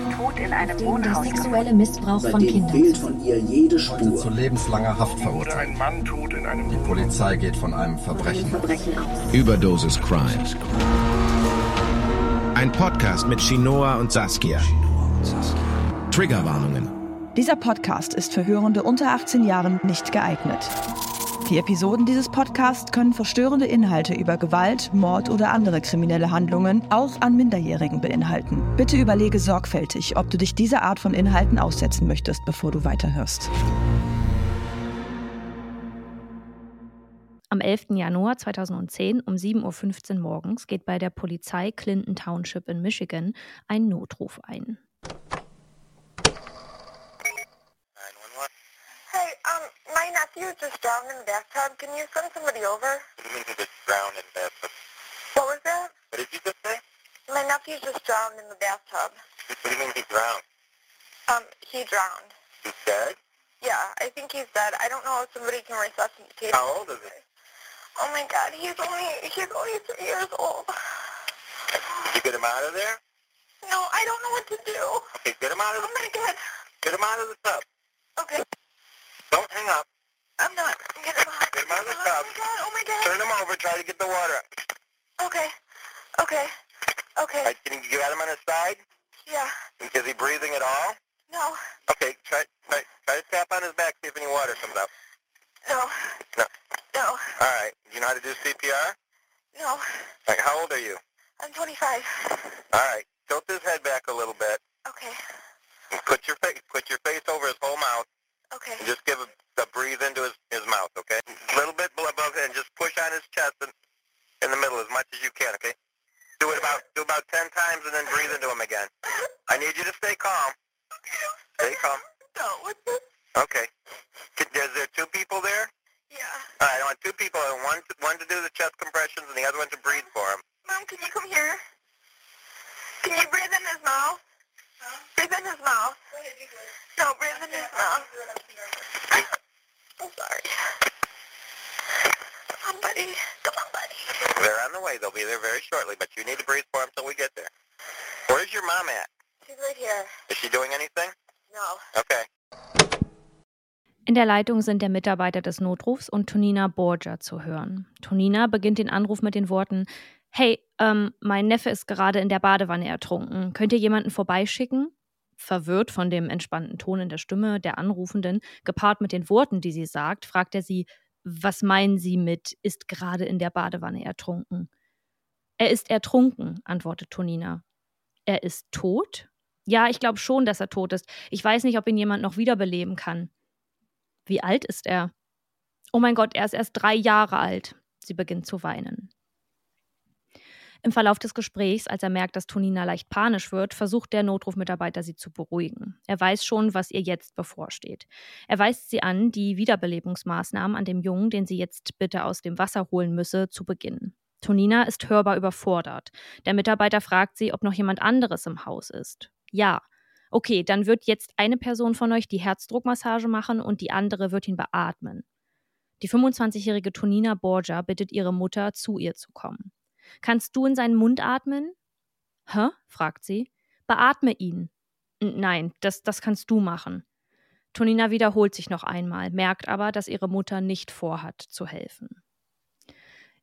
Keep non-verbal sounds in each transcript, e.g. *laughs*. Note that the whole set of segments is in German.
ein Tod in einem Der Wohnhaus. sexuelle Missbrauch von Kindern. fehlt von ihr jede Heute zu Spur. lebenslanger Haft verurteilt. Ein Mann tot in einem Die Polizei geht von einem Verbrechen. Verbrechen aus. Überdosis Crime. Ein Podcast mit Shinoa und Saskia. Triggerwarnungen. Dieser Podcast ist für Hörende unter 18 Jahren nicht geeignet. Die Episoden dieses Podcasts können verstörende Inhalte über Gewalt, Mord oder andere kriminelle Handlungen auch an Minderjährigen beinhalten. Bitte überlege sorgfältig, ob du dich dieser Art von Inhalten aussetzen möchtest, bevor du weiterhörst. Am 11. Januar 2010 um 7.15 Uhr morgens geht bei der Polizei Clinton Township in Michigan ein Notruf ein. Nephew just drowned in the bathtub. Can you send somebody over? What do you mean he just drowned in the bathtub? What was that? What did you just say? My nephew just drowned in the bathtub. What do you mean he drowned? Um, he drowned. He's dead? Yeah, I think he's dead. I don't know if somebody can resuscitate him. How old is he? Oh my god, he's only he's only three years old. Did you get him out of there? No, I don't know what to do. Okay, get him out of Oh the my god. get him out of the tub. Okay, Don't hang up. I'm not. Get him out. Get him out of the Oh tub. my god. Oh my god. Turn him over. Try to get the water up. Okay. Okay. Okay. Right, can you get him on his side? Yeah. Is he breathing at all? No. Okay, try try try to tap on his back, see if any water comes out. No. No. No. All right. Do You know how to do CPR? No. Right, how old are you? I'm 25. All right. Tilt his head back a little bit. Okay. And put your face put your face over his whole mouth Okay. and just give a, a breathe into his, his mouth, okay? A little bit above and just push on his chest and in the middle as much as you can, okay? Do it about do about ten times and then breathe into him again. I need you to stay calm. Stay calm. No. Okay. Is there two people there? Yeah. All right, I want two people, and one to, one to do the chest compressions and the other one to breathe for him. Mom, can you come here? Can you breathe in his mouth? Huh? Breathe in his mouth. No, breathe in his mouth. I'm sorry. Come on, buddy. Come on, buddy. They're on the way. They'll be there very shortly, but you need to breathe for them until we get there. Where's your mom at? She's right here. Is she doing anything? No. Okay. In der Leitung sind der Mitarbeiter des Notrufs und Tonina Borgia zu hören. Tonina beginnt den Anruf mit den Worten: Hey, ähm, mein Neffe ist gerade in der Badewanne ertrunken. Könnt ihr jemanden vorbeischicken? Verwirrt von dem entspannten Ton in der Stimme der Anrufenden, gepaart mit den Worten, die sie sagt, fragt er sie: Was meinen Sie mit ist gerade in der Badewanne ertrunken? Er ist ertrunken, antwortet Tonina. Er ist tot? Ja, ich glaube schon, dass er tot ist. Ich weiß nicht, ob ihn jemand noch wiederbeleben kann. Wie alt ist er? Oh mein Gott, er ist erst drei Jahre alt. Sie beginnt zu weinen. Im Verlauf des Gesprächs, als er merkt, dass Tonina leicht panisch wird, versucht der Notrufmitarbeiter sie zu beruhigen. Er weiß schon, was ihr jetzt bevorsteht. Er weist sie an, die Wiederbelebungsmaßnahmen an dem Jungen, den sie jetzt bitte aus dem Wasser holen müsse, zu beginnen. Tonina ist hörbar überfordert. Der Mitarbeiter fragt sie, ob noch jemand anderes im Haus ist. Ja. Okay, dann wird jetzt eine Person von euch die Herzdruckmassage machen und die andere wird ihn beatmen. Die 25-jährige Tonina Borgia bittet ihre Mutter, zu ihr zu kommen. Kannst du in seinen Mund atmen? Hä? fragt sie. Beatme ihn. "N- Nein, das, das kannst du machen. Tonina wiederholt sich noch einmal, merkt aber, dass ihre Mutter nicht vorhat, zu helfen.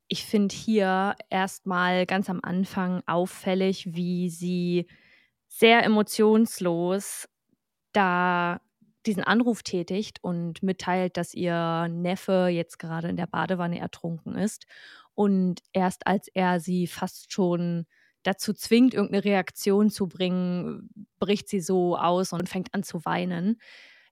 Ich finde hier erstmal ganz am Anfang auffällig, wie sie sehr emotionslos da diesen Anruf tätigt und mitteilt, dass ihr Neffe jetzt gerade in der Badewanne ertrunken ist. Und erst als er sie fast schon dazu zwingt, irgendeine Reaktion zu bringen, bricht sie so aus und fängt an zu weinen.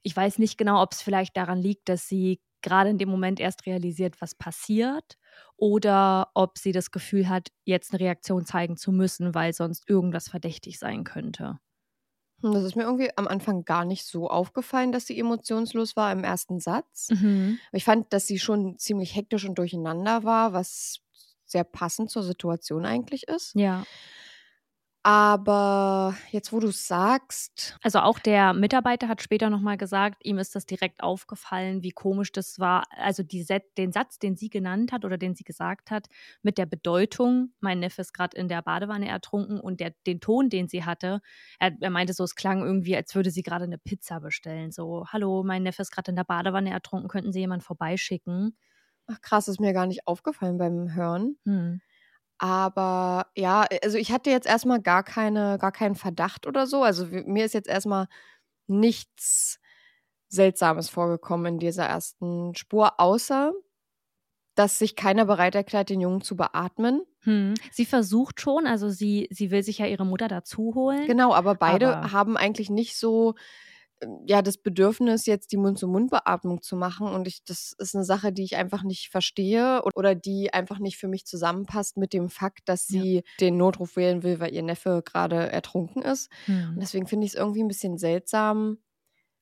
Ich weiß nicht genau, ob es vielleicht daran liegt, dass sie gerade in dem Moment erst realisiert, was passiert, oder ob sie das Gefühl hat, jetzt eine Reaktion zeigen zu müssen, weil sonst irgendwas verdächtig sein könnte. Hm, Das ist mir irgendwie am Anfang gar nicht so aufgefallen, dass sie emotionslos war im ersten Satz. Mhm. Ich fand, dass sie schon ziemlich hektisch und durcheinander war, was sehr passend zur Situation eigentlich ist. Ja. Aber jetzt, wo du es sagst, Also auch der Mitarbeiter hat später nochmal gesagt, ihm ist das direkt aufgefallen, wie komisch das war. Also die den Satz, den sie genannt hat oder den sie gesagt hat, mit der Bedeutung, mein Neffe ist gerade in der Badewanne ertrunken und der, den Ton, den sie hatte, er, er meinte so, es klang irgendwie, als würde sie gerade eine Pizza bestellen. So, hallo, mein Neffe ist gerade in der Badewanne ertrunken, könnten Sie jemanden vorbeischicken? ach krass, ist mir gar nicht aufgefallen beim Hören. Hm. Aber ja, also ich hatte jetzt erstmal gar keine, gar keinen Verdacht oder so. Also mir ist jetzt erstmal nichts Seltsames vorgekommen in dieser ersten Spur, außer dass sich keiner bereit erklärt, den Jungen zu beatmen. Hm. Sie versucht schon, also sie, sie will sich ja ihre Mutter dazu holen. Genau, aber beide Aber- haben eigentlich nicht so ja das Bedürfnis, jetzt die Mund-zu-Mund-Beatmung zu machen. Und ich, das ist eine Sache, die ich einfach nicht verstehe oder die einfach nicht für mich zusammenpasst mit dem Fakt, dass Ja. sie den Notruf wählen will, weil ihr Neffe gerade ertrunken ist. Und Hm. deswegen finde ich es irgendwie ein bisschen seltsam.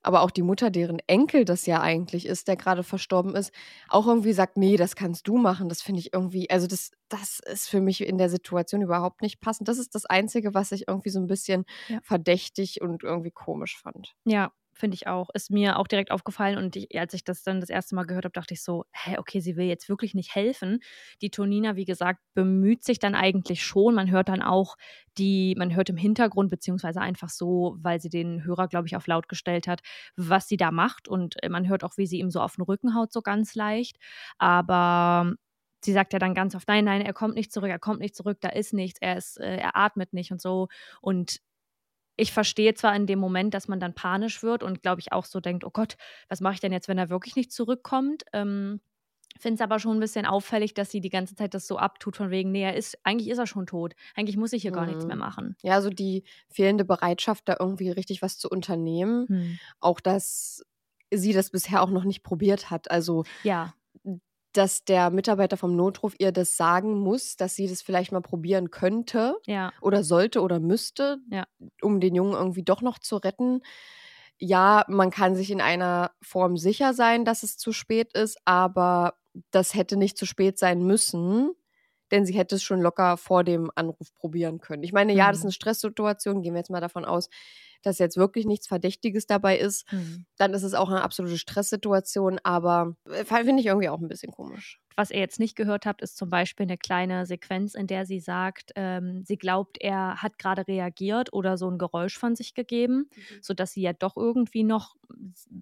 Aber auch die Mutter, deren Enkel das ja eigentlich ist, der gerade verstorben ist, auch irgendwie sagt, nee, das kannst du machen. Das finde ich irgendwie, also das, das ist für mich in der Situation überhaupt nicht passend. Das ist das Einzige, was ich irgendwie so ein bisschen Ja. verdächtig und irgendwie komisch fand. Ja, finde ich auch. Ist mir auch direkt aufgefallen und ich, als ich das dann das erste Mal gehört habe, dachte ich so, hä, okay, sie will jetzt wirklich nicht helfen. Die Tonina, wie gesagt, bemüht sich dann eigentlich schon. Man hört dann auch die, man hört im Hintergrund, beziehungsweise einfach so, weil sie den Hörer, glaube ich, auf laut gestellt hat, was sie da macht. Und äh, man hört auch, wie sie ihm so auf den Rücken haut, so ganz leicht. Aber sie sagt ja dann ganz oft, nein, nein, er kommt nicht zurück, er kommt nicht zurück, da ist nichts, er ist, äh, er atmet nicht und so. Und ich verstehe zwar in dem Moment, dass man dann panisch wird und glaube ich auch so denkt, oh Gott, was mache ich denn jetzt, wenn er wirklich nicht zurückkommt? Ähm, Finde es aber schon ein bisschen auffällig, dass sie die ganze Zeit das so abtut, von wegen, nee, er ist, eigentlich ist er schon tot. Eigentlich muss ich hier gar nichts Mhm. mehr machen. Ja, so die fehlende Bereitschaft, da irgendwie richtig was zu unternehmen. Hm. Auch, dass sie das bisher auch noch nicht probiert hat. Also Ja, dass der Mitarbeiter vom Notruf ihr das sagen muss, dass sie das vielleicht mal probieren könnte ja, oder sollte oder müsste, Ja. um den Jungen irgendwie doch noch zu retten. Ja, man kann sich in einer Form sicher sein, dass es zu spät ist, aber das hätte nicht zu spät sein müssen, denn sie hätte es schon locker vor dem Anruf probieren können. Ich meine, ja, das ist Mhm. eine Stresssituation, gehen wir jetzt mal davon aus, dass jetzt wirklich nichts Verdächtiges dabei ist, hm. dann ist es auch eine absolute Stresssituation, aber äh, finde ich irgendwie auch ein bisschen komisch. Was ihr jetzt nicht gehört habt, ist zum Beispiel eine kleine Sequenz, in der sie sagt, ähm, sie glaubt, er hat gerade reagiert oder so ein Geräusch von sich gegeben, sodass sie ja doch irgendwie noch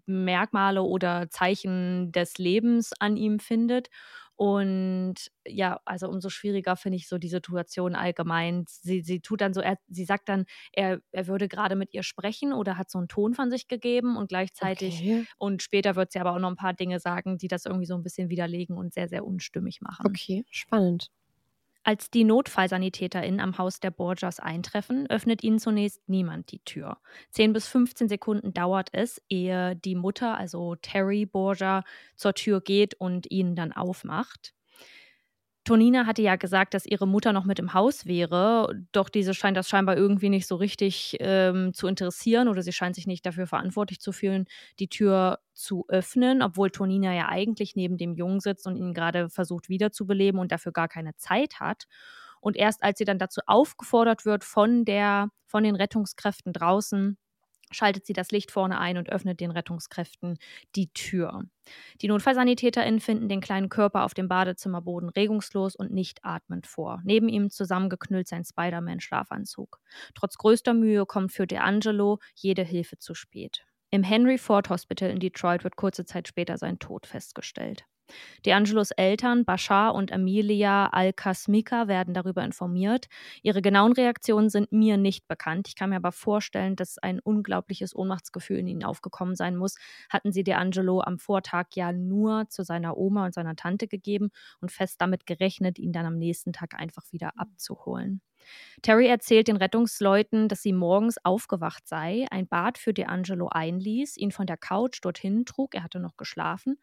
Merkmale oder Zeichen des Lebens an ihm findet. Und ja, also umso schwieriger finde ich so die Situation allgemein. Sie, sie tut dann so, er, sie sagt dann, er, er würde gerade mit ihr sprechen oder hat so einen Ton von sich gegeben und gleichzeitig Okay. und später wird sie aber auch noch ein paar Dinge sagen, die das irgendwie so ein bisschen widerlegen und sehr, sehr unstimmig machen. Okay, spannend. Als die NotfallsanitäterInnen am Haus der Borgias eintreffen, öffnet ihnen zunächst niemand die Tür. 10 bis 15 Sekunden dauert es, ehe die Mutter, also Terry Borgia, zur Tür geht und ihnen dann aufmacht. Tonina hatte ja gesagt, dass ihre Mutter noch mit im Haus wäre, doch diese scheint das scheinbar irgendwie nicht so richtig ähm, zu interessieren oder sie scheint sich nicht dafür verantwortlich zu fühlen, die Tür zu öffnen, obwohl Tonina ja eigentlich neben dem Jungen sitzt und ihn gerade versucht wiederzubeleben und dafür gar keine Zeit hat. Und erst als sie dann dazu aufgefordert wird von der, von den Rettungskräften draußen, schaltet sie das Licht vorne ein und öffnet den Rettungskräften die Tür. Die NotfallsanitäterInnen finden den kleinen Körper auf dem Badezimmerboden regungslos und nicht atmend vor. Neben ihm zusammengeknüllt sein Spider-Man-Schlafanzug. Trotz größter Mühe kommt für DeAngelo jede Hilfe zu spät. Im Henry Ford Hospital in Detroit wird kurze Zeit später sein Tod festgestellt. DeAngelos Eltern, Bashar und Amelia Al-Kasmika, werden darüber informiert. Ihre genauen Reaktionen sind mir nicht bekannt. Ich kann mir aber vorstellen, dass ein unglaubliches Ohnmachtsgefühl in ihnen aufgekommen sein muss. Hatten sie DeAngelo am Vortag ja nur zu seiner Oma und seiner Tante gegeben und fest damit gerechnet, ihn dann am nächsten Tag einfach wieder abzuholen. Terry erzählt den Rettungsleuten, dass sie morgens aufgewacht sei, ein Bad für DeAngelo einließ, ihn von der Couch dorthin trug, er hatte noch geschlafen,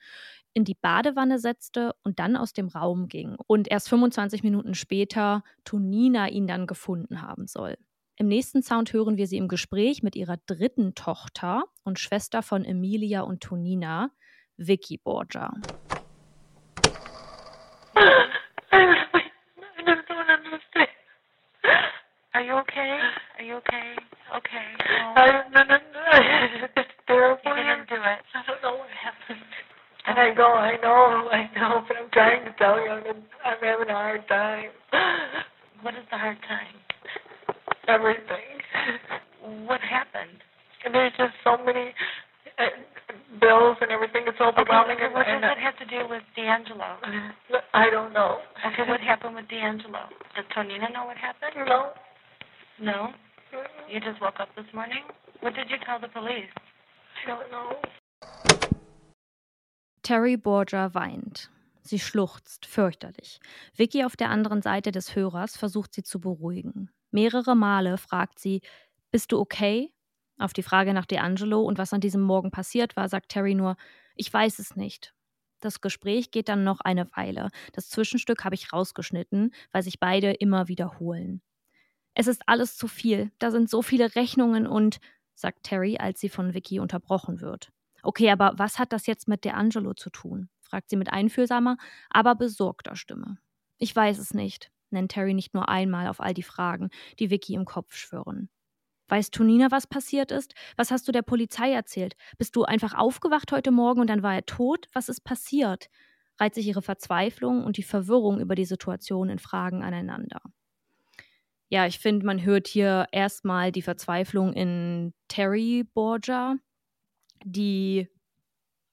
in die Badewanne setzte und dann aus dem Raum ging. Und erst 25 Minuten später Tonina ihn dann gefunden haben soll. Im nächsten Sound hören wir sie im Gespräch mit ihrer dritten Tochter und Schwester von Emilia und Tonina, Vicky Borgia. I you okay? Are you okay? okay? Okay. I, no, no, no, it's terrible. You didn't do it. I don't know what happened. And I go, I know, I know, but I'm trying to tell you, I'm, I'm having a hard time. *gasps* What is the hard time? Everything. What happened? And there's just so many uh, bills and everything. It's overwhelming. Okay, what does that have to do with D'Angelo? I don't know. Okay, what happened with D'Angelo? Does Tonina know what happened? No. No? You just woke up this morning? What did you tell the police? I don't know. Terry Borgia weint. Sie schluchzt, fürchterlich. Vicky auf der anderen Seite des Hörers versucht sie zu beruhigen. Mehrere Male fragt sie, bist du okay? Auf die Frage nach D'Angelo und was an diesem Morgen passiert war, sagt Terry nur, ich weiß es nicht. Das Gespräch geht dann noch eine Weile. Das Zwischenstück habe ich rausgeschnitten, weil sich beide immer wiederholen. Es ist alles zu viel. Da sind so viele Rechnungen und, sagt Terry, als sie von Vicky unterbrochen wird. Okay, aber was hat das jetzt mit D'Angelo zu tun? fragt sie mit einfühlsamer, aber besorgter Stimme. Ich weiß es nicht, nennt Terry nicht nur einmal auf all die Fragen, die Vicky im Kopf schwirren. Weiß Tonina, was passiert ist? Was hast du der Polizei erzählt? Bist du einfach aufgewacht heute Morgen und dann war er tot? Was ist passiert? reiht sich ihre Verzweiflung und die Verwirrung über die Situation in Fragen aneinander. Ja, ich finde, man hört hier erstmal die Verzweiflung in Terry Borgia, die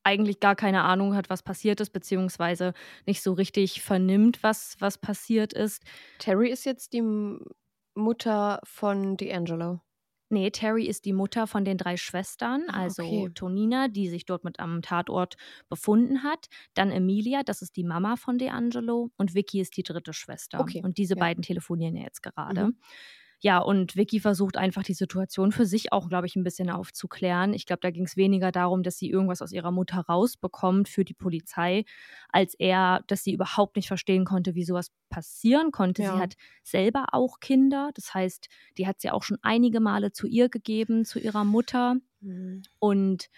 eigentlich gar keine Ahnung hat, was passiert ist, beziehungsweise nicht so richtig vernimmt, was, was passiert ist. Terry ist jetzt die Mutter von D'Angelo. Nee, Terry ist die Mutter von den drei Schwestern, Ah, also okay. Tonina, die sich dort mit am Tatort befunden hat, dann Emilia, das ist die Mama von D'Angelo und Vicky ist die dritte Schwester. Okay, Und diese ja. beiden telefonieren ja jetzt gerade. Mhm. Ja, und Vicky versucht einfach die Situation für sich auch, glaube ich, ein bisschen aufzuklären. Ich glaube, da ging es weniger darum, dass sie irgendwas aus ihrer Mutter rausbekommt für die Polizei, als eher, dass sie überhaupt nicht verstehen konnte, wie sowas passieren konnte. Ja. Sie hat selber auch Kinder, das heißt, die hat sie auch schon einige Male zu ihr gegeben, zu ihrer Mutter. Mhm. Und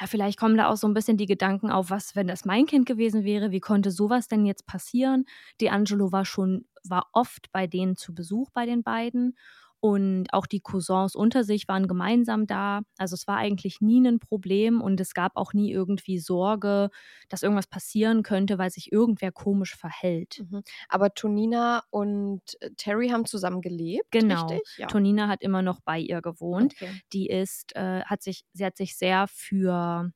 ja, vielleicht kommen da auch so ein bisschen die Gedanken auf, was, wenn das mein Kind gewesen wäre, wie konnte sowas denn jetzt passieren? D'Angelo war schon, war oft bei denen zu Besuch bei den beiden. Und auch die Cousins unter sich waren gemeinsam da. Also es war eigentlich nie ein Problem und es gab auch nie irgendwie Sorge, dass irgendwas passieren könnte, weil sich irgendwer komisch verhält. Mhm. Aber Tonina und äh, Terry haben zusammen gelebt, Genau. richtig? Ja. Tonina hat immer noch bei ihr gewohnt. Okay. die ist, äh, hat sich, sie hat sich sehr für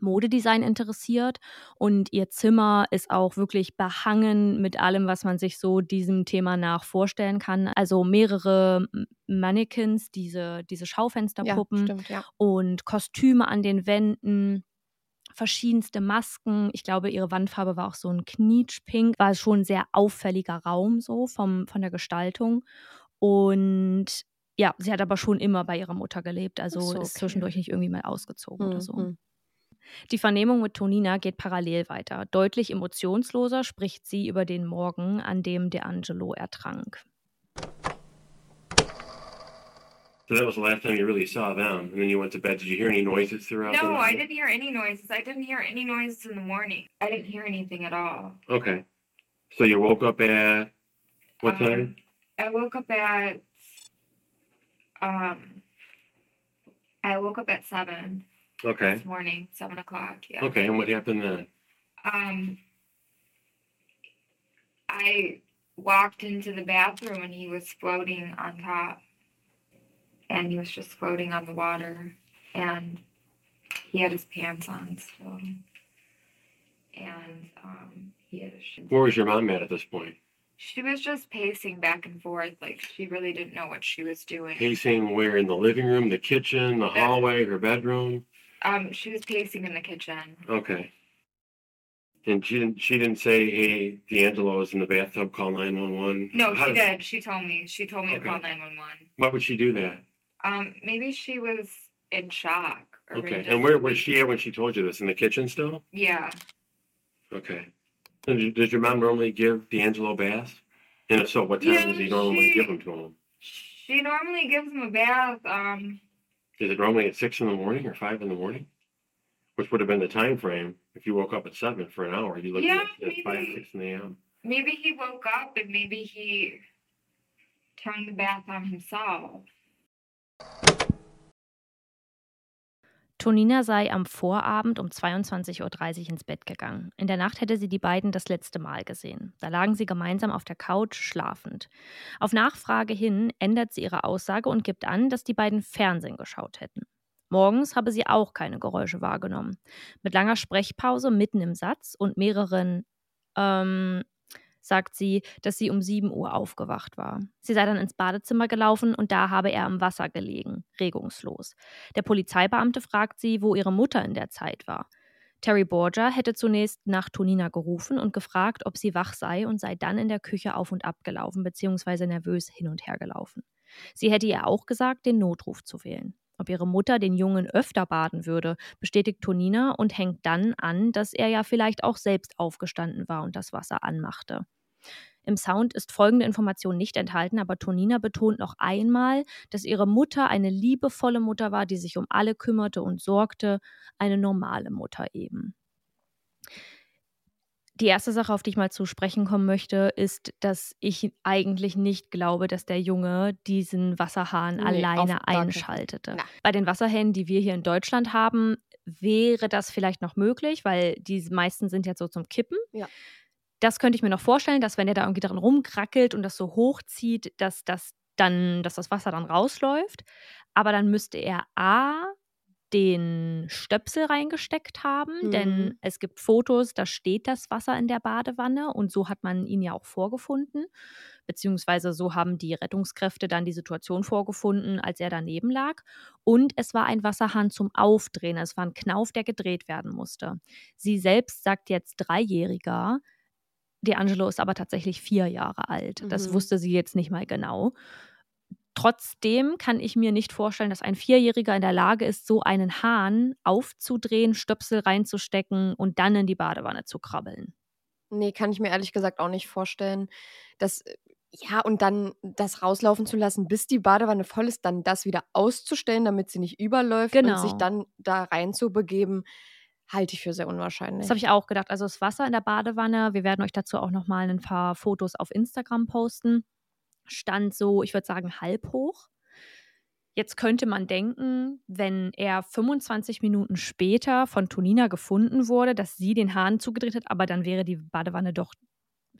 Modedesign interessiert und ihr Zimmer ist auch wirklich behangen mit allem, was man sich so diesem Thema nach vorstellen kann. Also mehrere Mannequins, diese, diese Ja, Schaufensterpuppen stimmt, ja. und Kostüme an den Wänden, verschiedenste Masken. Ich glaube, ihre Wandfarbe war auch so ein Knietschpink. War schon ein sehr auffälliger Raum so vom, von der Gestaltung. Und ja, sie hat aber schon immer bei ihrer Mutter gelebt. Also so, ist okay. zwischendurch nicht irgendwie mal ausgezogen oder so. Die Vernehmung mit Tonina geht parallel weiter. Deutlich emotionsloser spricht sie über den Morgen, an dem D'Angelo ertrank. So that was the last time you really saw them, and then you went to bed. Did you hear any noises throughout the No, night? I didn't hear any noises. I didn't hear any noises in the morning. I didn't hear anything at all. Okay. So you woke up at what Um, time? I woke up at um I woke up at seven Okay. this morning, seven o'clock, yeah. Okay, and what happened then? Um I walked into the bathroom and he was floating on top. And he was just floating on the water and he had his pants on still. And um he had a sh- Where was your mom at at this point? She was just pacing back and forth, like she really didn't know what she was doing. Pacing where in the living room, the kitchen, the hallway, her bedroom? Um, she was pacing in the kitchen. Okay. And she didn't she didn't say, Hey, D'Angelo is in the bathtub, call nine one one. No, she did. She told me. She told me to call nine one one. Why would she do that? Um, maybe she was in shock. Or Okay. maybe And where was she at when she told you this? In the kitchen still? Yeah. Okay. And d- Does your mom normally give D'Angelo baths? And if so, what time Yeah, does he normally she- give them to him? She normally gives him a bath. Um, Is it normally at six in the morning or five in the morning? Which would have been the time frame if you woke up at seven for an hour. You look Yeah, at, at five, six in the AM. maybe he woke up and maybe he turned the bath on himself. Tonina sei am Vorabend um 22.30 Uhr ins Bett gegangen. In der Nacht hätte sie die beiden das letzte Mal gesehen. Da lagen sie gemeinsam auf der Couch schlafend. Auf Nachfrage hin ändert sie ihre Aussage und gibt an, dass die beiden Fernsehen geschaut hätten. Morgens habe sie auch keine Geräusche wahrgenommen. Mit langer Sprechpause mitten im Satz und mehreren ähm, sagt sie, dass sie um 7 Uhr aufgewacht war. Sie sei dann ins Badezimmer gelaufen und da habe er am Wasser gelegen, regungslos. Der Polizeibeamte fragt sie, wo ihre Mutter in der Zeit war. Terry Borgia hätte zunächst nach Tonina gerufen und gefragt, ob sie wach sei und sei dann in der Küche auf und ab gelaufen bzw. nervös hin und her gelaufen. Sie hätte ihr auch gesagt, den Notruf zu wählen. Ob ihre Mutter den Jungen öfter baden würde, bestätigt Tonina und hängt dann an, dass er ja vielleicht auch selbst aufgestanden war und das Wasser anmachte. Im Sound ist folgende Information nicht enthalten, aber Tonina betont noch einmal, dass ihre Mutter eine liebevolle Mutter war, die sich um alle kümmerte und sorgte, eine normale Mutter eben. Die erste Sache, auf die ich mal zu sprechen kommen möchte, ist, dass ich eigentlich nicht glaube, dass der Junge diesen Wasserhahn Nee, alleine einschaltete. Na. Bei den Wasserhähnen, die wir hier in Deutschland haben, wäre das vielleicht noch möglich, weil die meisten sind jetzt so zum Kippen. Ja. Das könnte ich mir noch vorstellen, dass wenn er da irgendwie dran rumkrackelt und das so hochzieht, dass das dann, dass das Wasser dann rausläuft. Aber dann müsste er A den Stöpsel reingesteckt haben, Mhm. denn es gibt Fotos, da steht das Wasser in der Badewanne und so hat man ihn ja auch vorgefunden, beziehungsweise so haben die Rettungskräfte dann die Situation vorgefunden, als er daneben lag. Und es war ein Wasserhahn zum Aufdrehen, es war ein Knauf, der gedreht werden musste. Sie selbst sagt jetzt Dreijähriger, D'Angelo ist aber tatsächlich vier Jahre alt. Das Mhm. wusste sie jetzt nicht mal genau. Trotzdem kann ich mir nicht vorstellen, dass ein Vierjähriger in der Lage ist, so einen Hahn aufzudrehen, Stöpsel reinzustecken und dann in die Badewanne zu krabbeln. Nee, kann ich mir ehrlich gesagt auch nicht vorstellen. Das, äh, ja, und dann das rauslaufen zu lassen, bis die Badewanne voll ist, dann das wieder auszustellen, damit sie nicht überläuft und sich Genau. dann da reinzubegeben, halte ich für sehr unwahrscheinlich. Das habe ich auch gedacht. Also das Wasser in der Badewanne, wir werden euch dazu auch nochmal ein paar Fotos auf Instagram posten, stand so, ich würde sagen, halb hoch. Jetzt könnte man denken, wenn er 25 Minuten später von Tonina gefunden wurde, dass sie den Hahn zugedreht hat, aber dann wäre die Badewanne doch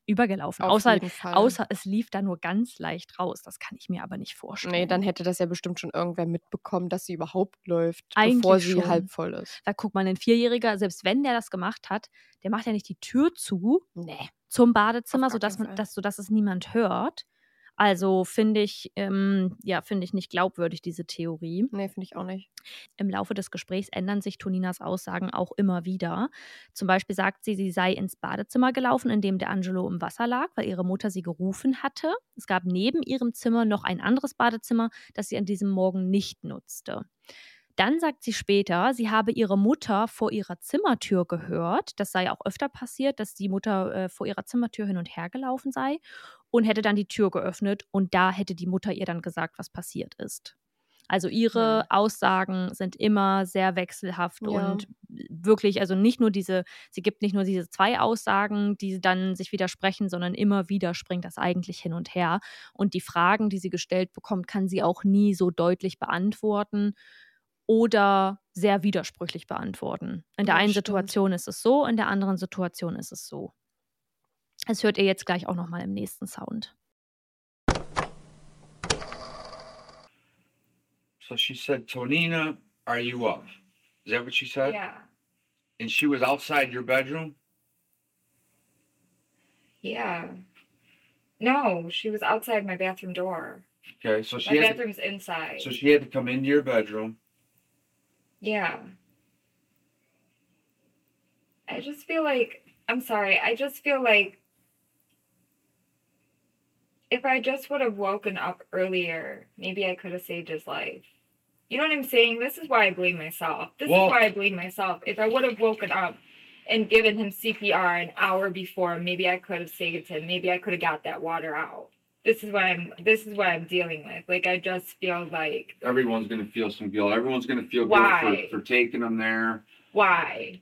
übergelaufen. Auf außer, außer es lief da nur ganz leicht raus. Das kann ich mir aber nicht vorstellen. Nee, dann hätte das ja bestimmt schon irgendwer mitbekommen, dass sie überhaupt läuft, Eigentlich bevor sie schon. halb voll ist. Weil guck mal, ein Vierjähriger, selbst wenn der das gemacht hat, der macht ja nicht die Tür zu Nee. zum Badezimmer, sodass, man, dass, sodass es niemand hört. Also finde ich, ähm, ja, finde ich nicht glaubwürdig, diese Theorie. Nee, finde ich auch nicht. Im Laufe des Gesprächs ändern sich Toninas Aussagen auch immer wieder. Zum Beispiel sagt sie, sie sei ins Badezimmer gelaufen, in dem der Angelo im Wasser lag, weil ihre Mutter sie gerufen hatte. Es gab neben ihrem Zimmer noch ein anderes Badezimmer, das sie an diesem Morgen nicht nutzte. Dann sagt sie später, sie habe ihre Mutter vor ihrer Zimmertür gehört. Das sei auch öfter passiert, dass die Mutter äh, vor ihrer Zimmertür hin und her gelaufen sei und hätte dann die Tür geöffnet und da hätte die Mutter ihr dann gesagt, was passiert ist. Also ihre Aussagen sind immer sehr wechselhaft Ja. und wirklich, also nicht nur diese, sie gibt nicht nur diese zwei Aussagen, die dann sich widersprechen, sondern immer wieder springt das eigentlich hin und her. Und die Fragen, die sie gestellt bekommt, kann sie auch nie so deutlich beantworten oder sehr widersprüchlich beantworten. In der Ja, einen stimmt. Situation ist es so, in der anderen Situation ist es so. Das hört ihr jetzt gleich auch nochmal im nächsten Sound. So she said, Tonina, are you up? Is that what she said? Yeah. And she was outside your bedroom? Yeah. No, she was outside my bathroom door. Okay, so My she had to, bathroom's inside. so she had to come into your bedroom. Yeah. I just feel like I'm sorry. I just feel like if I just would have woken up earlier, maybe I could have saved his life. You know what I'm saying? This is why I blame myself. This Well- is why I blame myself. If I would have woken up and given him CPR an hour before, maybe I could have saved him. Maybe I could have got that water out. This is what I'm this is what I'm dealing with. Like I just feel like Everyone's gonna feel some guilt. Everyone's gonna feel Why? guilt for, for taking them there. why?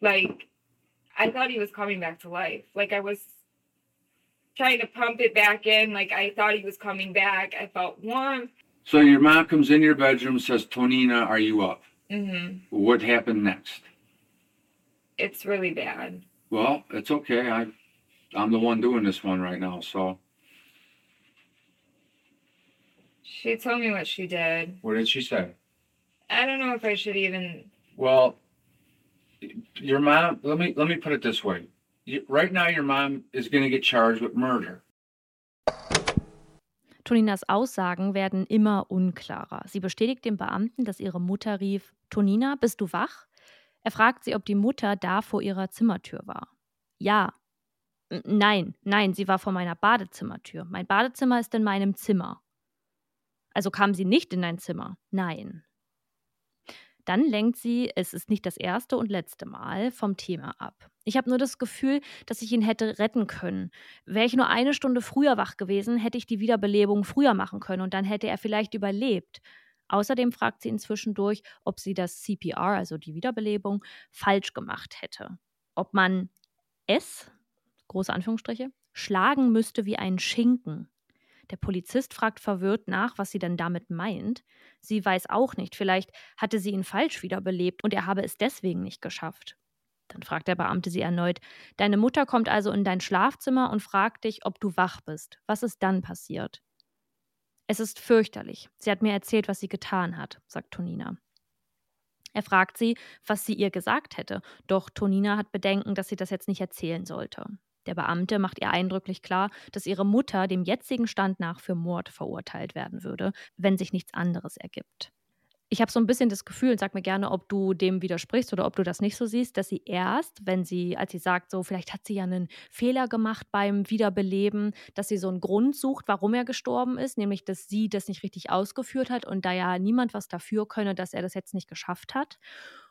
Like, I thought he was coming back to life. Like, I was, trying to pump it back in. Like I thought he was coming back. I felt warm. So your mom comes in your bedroom, says, Tonina, are you up? hmm What happened next? It's really bad. Well, it's okay. I, I'm the one doing this one right now. So She told me what she did. what did she say? I don't know if I should even. Well, your mom. Let me let me put it this way. You, right now, your mom is going to get charged with murder. Toninas Aussagen werden immer unklarer. Sie bestätigt dem Beamten, dass ihre Mutter rief: Tonina, bist du wach? Er fragt sie, ob die Mutter da vor ihrer Zimmertür war. Ja. Nein, nein, sie war vor meiner Badezimmertür. Mein Badezimmer ist in meinem Zimmer. Also kam sie nicht in dein Zimmer? Nein. Dann lenkt sie, es ist nicht das erste und letzte Mal, vom Thema ab. Ich habe nur das Gefühl, dass ich ihn hätte retten können. Wäre ich nur eine Stunde früher wach gewesen, hätte ich die Wiederbelebung früher machen können und dann hätte er vielleicht überlebt. Außerdem fragt sie ihn zwischendurch, ob sie das CPR, also die Wiederbelebung, falsch gemacht hätte. Ob man es, große Anführungsstriche, schlagen müsste wie einen Schinken. Der Polizist fragt verwirrt nach, was sie denn damit meint. Sie weiß auch nicht, vielleicht hatte sie ihn falsch wiederbelebt und er habe es deswegen nicht geschafft. Dann fragt der Beamte sie erneut: Deine Mutter kommt also in dein Schlafzimmer und fragt dich, ob du wach bist. Was ist dann passiert? Es ist fürchterlich. Sie hat mir erzählt, was sie getan hat, sagt Tonina. Er fragt sie, was sie ihr gesagt hätte, doch Tonina hat Bedenken, dass sie das jetzt nicht erzählen sollte. Der Beamte macht ihr eindrücklich klar, dass ihre Mutter dem jetzigen Stand nach für Mord verurteilt werden würde, wenn sich nichts anderes ergibt. Ich habe so ein bisschen das Gefühl, sag mir gerne, ob du dem widersprichst oder ob du das nicht so siehst, dass sie erst, wenn sie, als sie sagt, so vielleicht hat sie ja einen Fehler gemacht beim Wiederbeleben, dass sie so einen Grund sucht, warum er gestorben ist, nämlich dass sie das nicht richtig ausgeführt hat und da ja niemand was dafür könne, dass er das jetzt nicht geschafft hat.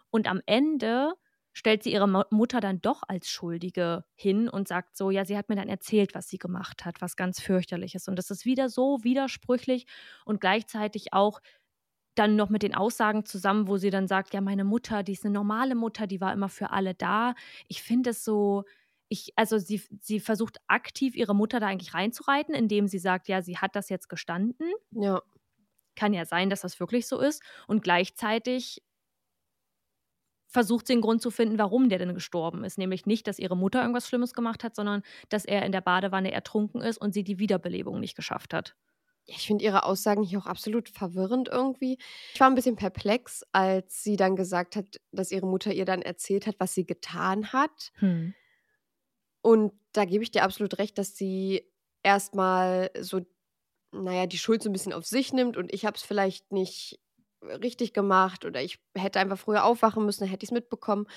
Und am Ende stellt sie ihre Mu- Mutter dann doch als Schuldige hin und sagt so, ja, sie hat mir dann erzählt, was sie gemacht hat, was ganz fürchterliches. Und das ist wieder so widersprüchlich und gleichzeitig auch dann noch mit den Aussagen zusammen, wo sie dann sagt, ja, meine Mutter, die ist eine normale Mutter, die war immer für alle da. Ich finde es so, ich, also sie, sie versucht aktiv ihre Mutter da eigentlich reinzureiten, indem sie sagt, ja, sie hat das jetzt gestanden. Ja. Kann ja sein, dass das wirklich so ist. Und gleichzeitig versucht sie einen Grund zu finden, warum der denn gestorben ist. Nämlich nicht, dass ihre Mutter irgendwas Schlimmes gemacht hat, sondern dass er in der Badewanne ertrunken ist und sie die Wiederbelebung nicht geschafft hat. Ich finde ihre Aussagen hier auch absolut verwirrend irgendwie. Ich war ein bisschen perplex, als sie dann gesagt hat, dass ihre Mutter ihr dann erzählt hat, was sie getan hat. Hm. Und da gebe ich dir absolut recht, dass sie erstmal so, naja, die Schuld so ein bisschen auf sich nimmt und ich habe es vielleicht nicht richtig gemacht oder ich hätte einfach früher aufwachen müssen, dann hätte ich es mitbekommen,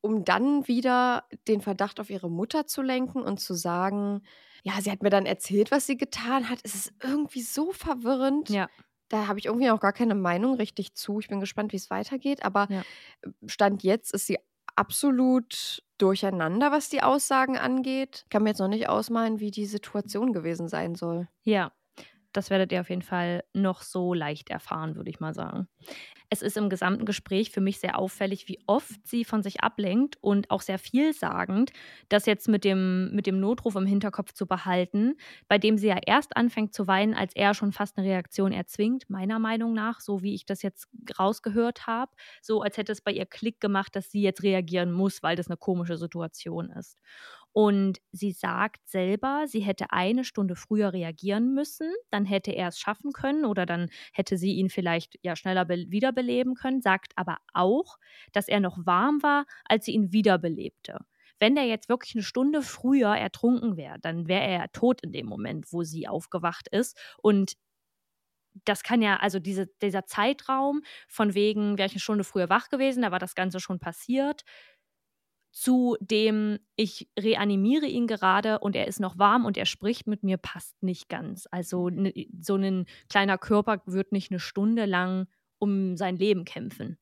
um dann wieder den Verdacht auf ihre Mutter zu lenken und zu sagen, ja, sie hat mir dann erzählt, was sie getan hat. Es ist irgendwie so verwirrend. Ja. Da habe ich irgendwie auch gar keine Meinung richtig zu. Ich bin gespannt, wie es weitergeht. Aber Ja. Stand jetzt ist sie absolut durcheinander, was die Aussagen angeht. Ich kann mir jetzt noch nicht ausmalen, wie die Situation gewesen sein soll. Ja, das werdet ihr auf jeden Fall noch so leicht erfahren, würde ich mal sagen. Es ist im gesamten Gespräch für mich sehr auffällig, wie oft sie von sich ablenkt und auch sehr vielsagend, das jetzt mit dem, mit dem Notruf im Hinterkopf zu behalten, bei dem sie ja erst anfängt zu weinen, als er schon fast eine Reaktion erzwingt, meiner Meinung nach, so wie ich das jetzt rausgehört habe, so als hätte es bei ihr Klick gemacht, dass sie jetzt reagieren muss, weil das eine komische Situation ist. Und sie sagt selber, sie hätte eine Stunde früher reagieren müssen, dann hätte er es schaffen können oder dann hätte sie ihn vielleicht ja schneller be wiederbeleben können, sagt aber auch, dass er noch warm war, als sie ihn wiederbelebte. Wenn der jetzt wirklich eine Stunde früher ertrunken wäre, dann wäre er tot in dem Moment, wo sie aufgewacht ist. Und das kann ja, also diese, dieser Zeitraum von wegen, wäre ich eine Stunde früher wach gewesen, da war das Ganze schon passiert, zu dem ich reanimiere ihn gerade und er ist noch warm und er spricht mit mir, passt nicht ganz. Also ne, so ein kleiner Körper wird nicht eine Stunde lang um sein Leben kämpfen.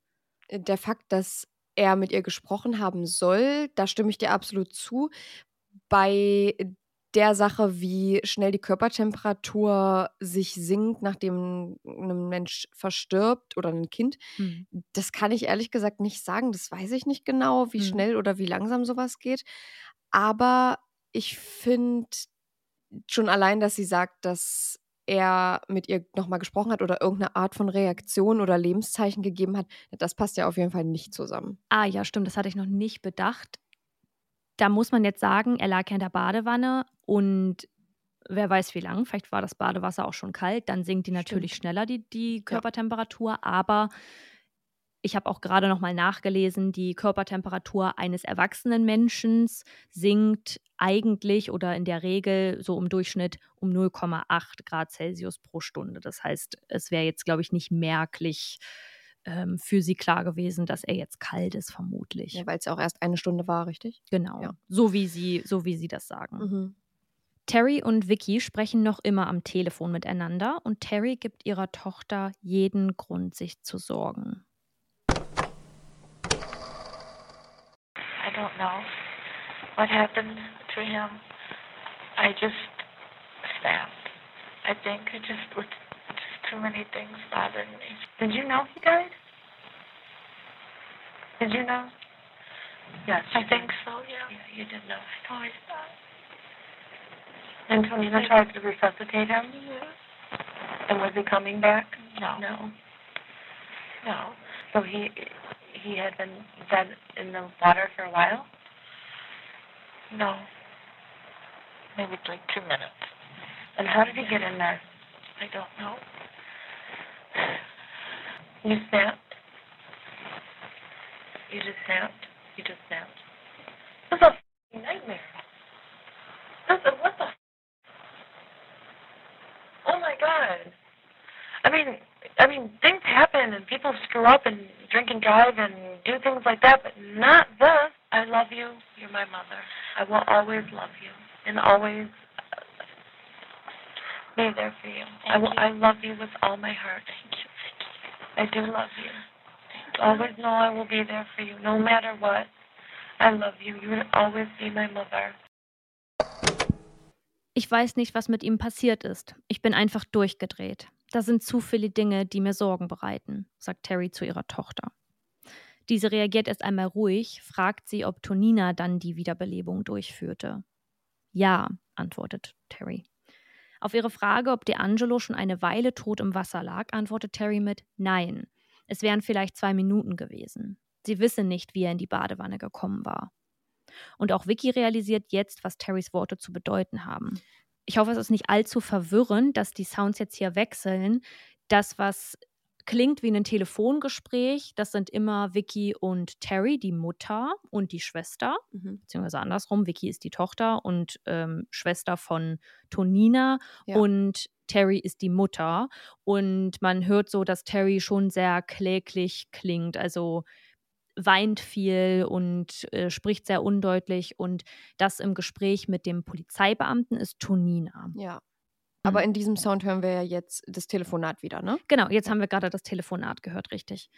Der Fakt, dass er mit ihr gesprochen haben soll, da stimme ich dir absolut zu. Bei der Sache, wie schnell die Körpertemperatur sich sinkt, nachdem ein Mensch verstirbt oder ein Kind, Mhm. das kann ich ehrlich gesagt nicht sagen. Das weiß ich nicht genau, wie Mhm. schnell oder wie langsam sowas geht. Aber ich finde schon allein, dass sie sagt, dass er mit ihr nochmal gesprochen hat oder irgendeine Art von Reaktion oder Lebenszeichen gegeben hat, das passt ja auf jeden Fall nicht zusammen. Ah ja, stimmt, das hatte ich noch nicht bedacht. Da muss man jetzt sagen, er lag ja in der Badewanne und wer weiß wie lang, vielleicht war das Badewasser auch schon kalt, dann sinkt die natürlich Stimmt. schneller, die, die Körpertemperatur. Aber ich habe auch gerade noch mal nachgelesen, die Körpertemperatur eines erwachsenen Menschen sinkt eigentlich oder in der Regel so im Durchschnitt um 0,8 Grad Celsius pro Stunde. Das heißt, es wäre jetzt, glaube ich, nicht merklich ähm, für sie klar gewesen, dass er jetzt kalt ist, vermutlich. Ja, weil es ja auch erst eine Stunde war, richtig? Genau, Ja. so, wie sie, so wie sie das sagen. Mhm. Terry und Vicky sprechen noch immer am Telefon miteinander und Terry gibt ihrer Tochter jeden Grund, sich zu sorgen. I don't know what happened to him. I just snapped. I think it just was just too many things bothering me. Did you know he died? Did you know? Yes. I think so, yeah. Yeah, you did know. I always thought. And Tonina tried to resuscitate him? Yeah. And was he coming back? No. No. No. So he he had been dead in the water for a while? No. Maybe like two minutes. And how did he get in there? I don't know. You snapped? You just snapped? You just snapped. This is a f***ing nightmare. This is, what the f- Oh my god. I mean, I mean, things happen and people screw up and drink and drive and do things like that, but not this. I love you. You're my mother. I will always love you and always uh, be there for you. I will. I love you with all my heart. Thank you. I do love you. Always know I will be there for you, no matter what. I love you. You will always be my mother. Ich weiß nicht, was mit ihm passiert ist. Ich bin einfach durchgedreht. Da sind zu viele Dinge, die mir Sorgen bereiten, sagt Terry zu ihrer Tochter. Diese reagiert erst einmal ruhig, fragt sie, ob Tonina dann die Wiederbelebung durchführte. Ja, antwortet Terry. Auf ihre Frage, ob D'Angelo schon eine Weile tot im Wasser lag, antwortet Terry mit Nein. Es wären vielleicht zwei Minuten gewesen. Sie wisse nicht, wie er in die Badewanne gekommen war. Und auch Vicky realisiert jetzt, was Terrys Worte zu bedeuten haben. Ich hoffe, es ist nicht allzu verwirrend, dass die Sounds jetzt hier wechseln. Das, was klingt wie ein Telefongespräch, das sind immer Vicky und Terry, die Mutter und die Schwester, Mhm. beziehungsweise andersrum. Vicky ist die Tochter und ähm, Schwester von Tonina Ja. und Terry ist die Mutter. Und man hört so, dass Terry schon sehr kläglich klingt, also weint viel und äh, spricht sehr undeutlich. Und das im Gespräch mit dem Polizeibeamten ist Tonina. Ja. Aber in diesem Sound hören wir ja jetzt das Telefonat wieder, ne? Genau, jetzt haben wir gerade das Telefonat gehört, richtig.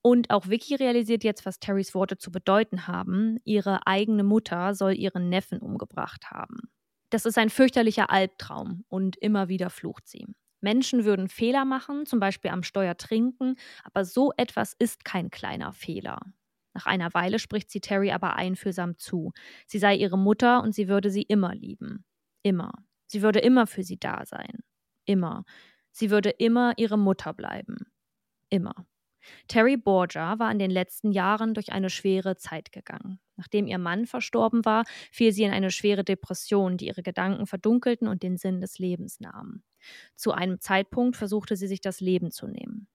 Und auch Vicky realisiert jetzt, was Terrys Worte zu bedeuten haben. Ihre eigene Mutter soll ihren Neffen umgebracht haben. Das ist ein fürchterlicher Albtraum und immer wieder flucht sie. Menschen würden Fehler machen, zum Beispiel am Steuer trinken, aber so etwas ist kein kleiner Fehler. Nach einer Weile spricht sie Terry aber einfühlsam zu. Sie sei ihre Mutter und sie würde sie immer lieben. Immer. Sie würde immer für sie da sein. Immer. Sie würde immer ihre Mutter bleiben. Immer. Terry Borgia war in den letzten Jahren durch eine schwere Zeit gegangen. Nachdem ihr Mann verstorben war, fiel sie in eine schwere Depression, die ihre Gedanken verdunkelten und den Sinn des Lebens nahmen. Zu einem Zeitpunkt versuchte sie sich das Leben zu nehmen.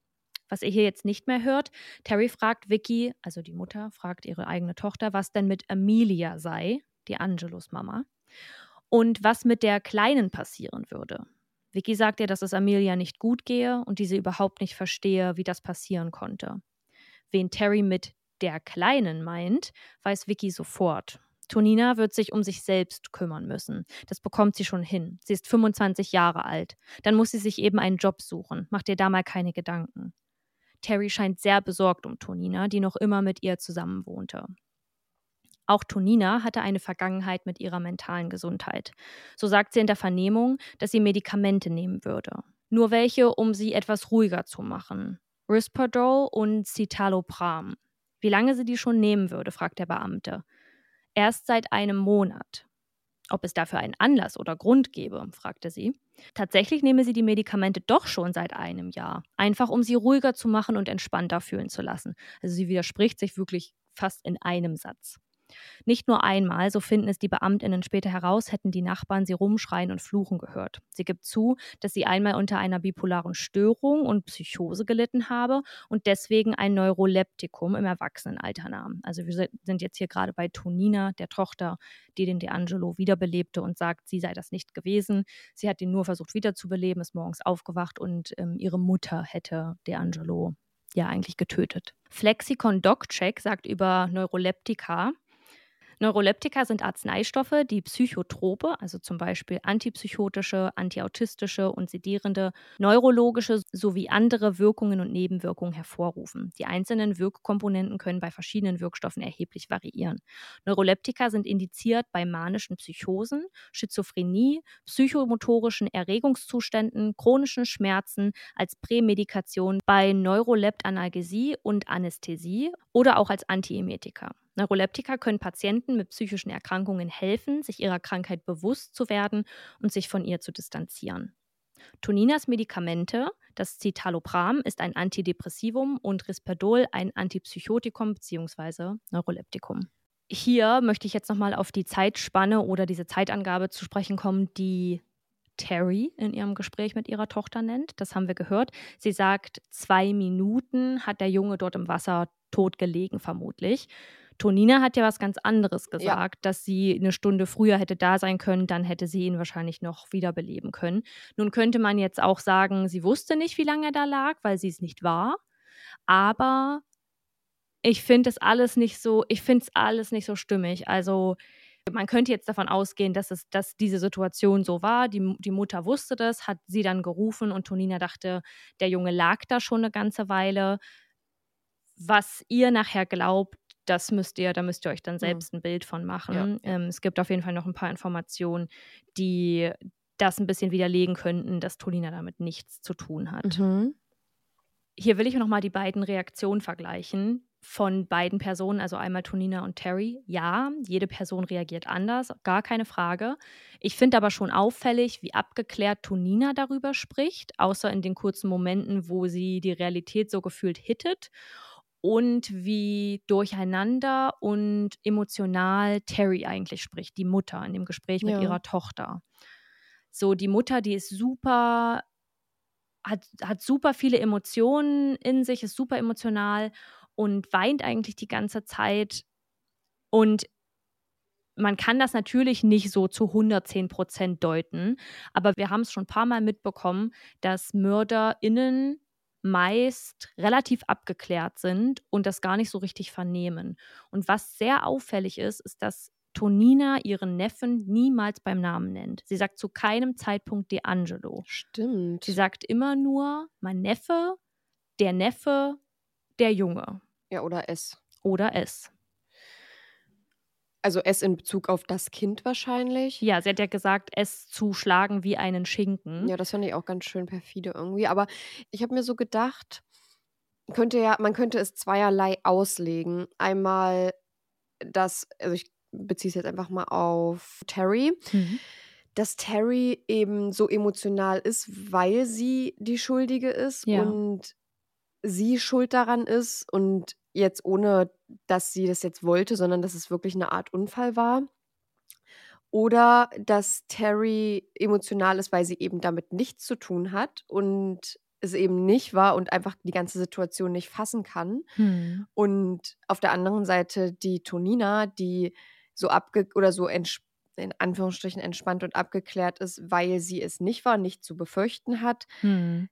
Was ihr hier jetzt nicht mehr hört, Terry fragt Vicky, also die Mutter, fragt ihre eigene Tochter, was denn mit Amelia sei, die Angelos Mama, und was mit der Kleinen passieren würde. Vicky sagt ihr, dass es Amelia nicht gut gehe und diese überhaupt nicht verstehe, wie das passieren konnte. Wen Terry mit der Kleinen meint, weiß Vicky sofort. Tonina wird sich um sich selbst kümmern müssen. Das bekommt sie schon hin. Sie ist 25 Jahre alt. Dann muss sie sich eben einen Job suchen. Macht ihr da mal keine Gedanken. Terry scheint sehr besorgt um Tonina, die noch immer mit ihr zusammenwohnte. Auch Tonina hatte eine Vergangenheit mit ihrer mentalen Gesundheit. So sagt sie in der Vernehmung, dass sie Medikamente nehmen würde. Nur welche, um sie etwas ruhiger zu machen. Risperdal und Citalopram. Wie lange sie die schon nehmen würde, fragt der Beamte. Erst seit einem Monat. Ob es dafür einen Anlass oder Grund gebe, fragte sie. Tatsächlich nehme sie die Medikamente doch schon seit einem Jahr, einfach um sie ruhiger zu machen und entspannter fühlen zu lassen. Also sie widerspricht sich wirklich fast in einem Satz. Nicht nur einmal, so finden es die Beamtinnen später heraus, hätten die Nachbarn sie rumschreien und fluchen gehört. Sie gibt zu, dass sie einmal unter einer bipolaren Störung und Psychose gelitten habe und deswegen ein Neuroleptikum im Erwachsenenalter nahm. Also wir sind jetzt hier gerade bei Tonina, der Tochter, die den D'Angelo wiederbelebte und sagt, sie sei das nicht gewesen. Sie hat ihn nur versucht wiederzubeleben, ist morgens aufgewacht und ähm, ihre Mutter hätte D'Angelo ja eigentlich getötet. Flexikon DocCheck sagt über Neuroleptika, Neuroleptika sind Arzneistoffe, die Psychotrope, also zum Beispiel antipsychotische, antiautistische und sedierende, neurologische sowie andere Wirkungen und Nebenwirkungen hervorrufen. Die einzelnen Wirkkomponenten können bei verschiedenen Wirkstoffen erheblich variieren. Neuroleptika sind indiziert bei manischen Psychosen, Schizophrenie, psychomotorischen Erregungszuständen, chronischen Schmerzen, als Prämedikation bei Neuroleptanalgesie und Anästhesie oder auch als Antiemetika. Neuroleptika können Patienten mit psychischen Erkrankungen helfen, sich ihrer Krankheit bewusst zu werden und sich von ihr zu distanzieren. Toninas Medikamente, das Citalopram, ist ein Antidepressivum und Risperdol ein Antipsychotikum bzw. Neuroleptikum. Hier möchte ich jetzt nochmal auf die Zeitspanne oder diese Zeitangabe zu sprechen kommen, die Terry in ihrem Gespräch mit ihrer Tochter nennt. Das haben wir gehört. Sie sagt, zwei Minuten hat der Junge dort im Wasser tot gelegen, vermutlich. Tonina hat ja was ganz anderes gesagt, ja. dass sie eine Stunde früher hätte da sein können, dann hätte sie ihn wahrscheinlich noch wiederbeleben können. Nun könnte man jetzt auch sagen, sie wusste nicht, wie lange er da lag, weil sie es nicht war. Aber ich finde es alles nicht so, ich finde es alles nicht so stimmig. Also man könnte jetzt davon ausgehen, dass, es, dass diese Situation so war. Die, die Mutter wusste das, hat sie dann gerufen und Tonina dachte, der Junge lag da schon eine ganze Weile. Was ihr nachher glaubt, das müsst ihr, da müsst ihr euch dann mhm. selbst ein Bild von machen. Ja. Ähm, es gibt auf jeden Fall noch ein paar Informationen, die das ein bisschen widerlegen könnten, dass Tolina damit nichts zu tun hat. Mhm. Hier will ich nochmal die beiden Reaktionen vergleichen von beiden Personen, also einmal Tonina und Terry. Ja, jede Person reagiert anders, gar keine Frage. Ich finde aber schon auffällig, wie abgeklärt Tonina darüber spricht, außer in den kurzen Momenten, wo sie die Realität so gefühlt hittet und wie durcheinander und emotional Terry eigentlich spricht, die Mutter in dem Gespräch mit ja. ihrer Tochter. So, die Mutter, die ist super, hat, hat super viele Emotionen in sich, ist super emotional und weint eigentlich die ganze Zeit. Und man kann das natürlich nicht so zu 110 Prozent deuten, aber wir haben es schon ein paar Mal mitbekommen, dass MörderInnen meist relativ abgeklärt sind und das gar nicht so richtig vernehmen. Und was sehr auffällig ist, ist, dass Tonina ihren Neffen niemals beim Namen nennt. Sie sagt zu keinem Zeitpunkt D'Angelo. Stimmt. Sie sagt immer nur mein Neffe, der Neffe, der Junge. Ja, oder es. Oder es. Also es in Bezug auf das Kind wahrscheinlich. Ja, sie hat ja gesagt, es zu schlagen wie einen Schinken. Ja, das fand ich auch ganz schön perfide irgendwie. Aber ich habe mir so gedacht, könnte ja, man könnte es zweierlei auslegen. Einmal dass, also ich beziehe es jetzt einfach mal auf Terry. Mhm. Dass Terry eben so emotional ist, weil sie die Schuldige ist ja. und sie schuld daran ist und jetzt ohne, dass sie das jetzt wollte, sondern dass es wirklich eine Art Unfall war. Oder dass Terry emotional ist, weil sie eben damit nichts zu tun hat und es eben nicht war und einfach die ganze Situation nicht fassen kann. Hm. Und auf der anderen Seite die Tonina, die so abge oder so in Anführungsstrichen entspannt und abgeklärt ist, weil sie es nicht war, nicht zu befürchten hat. Hm.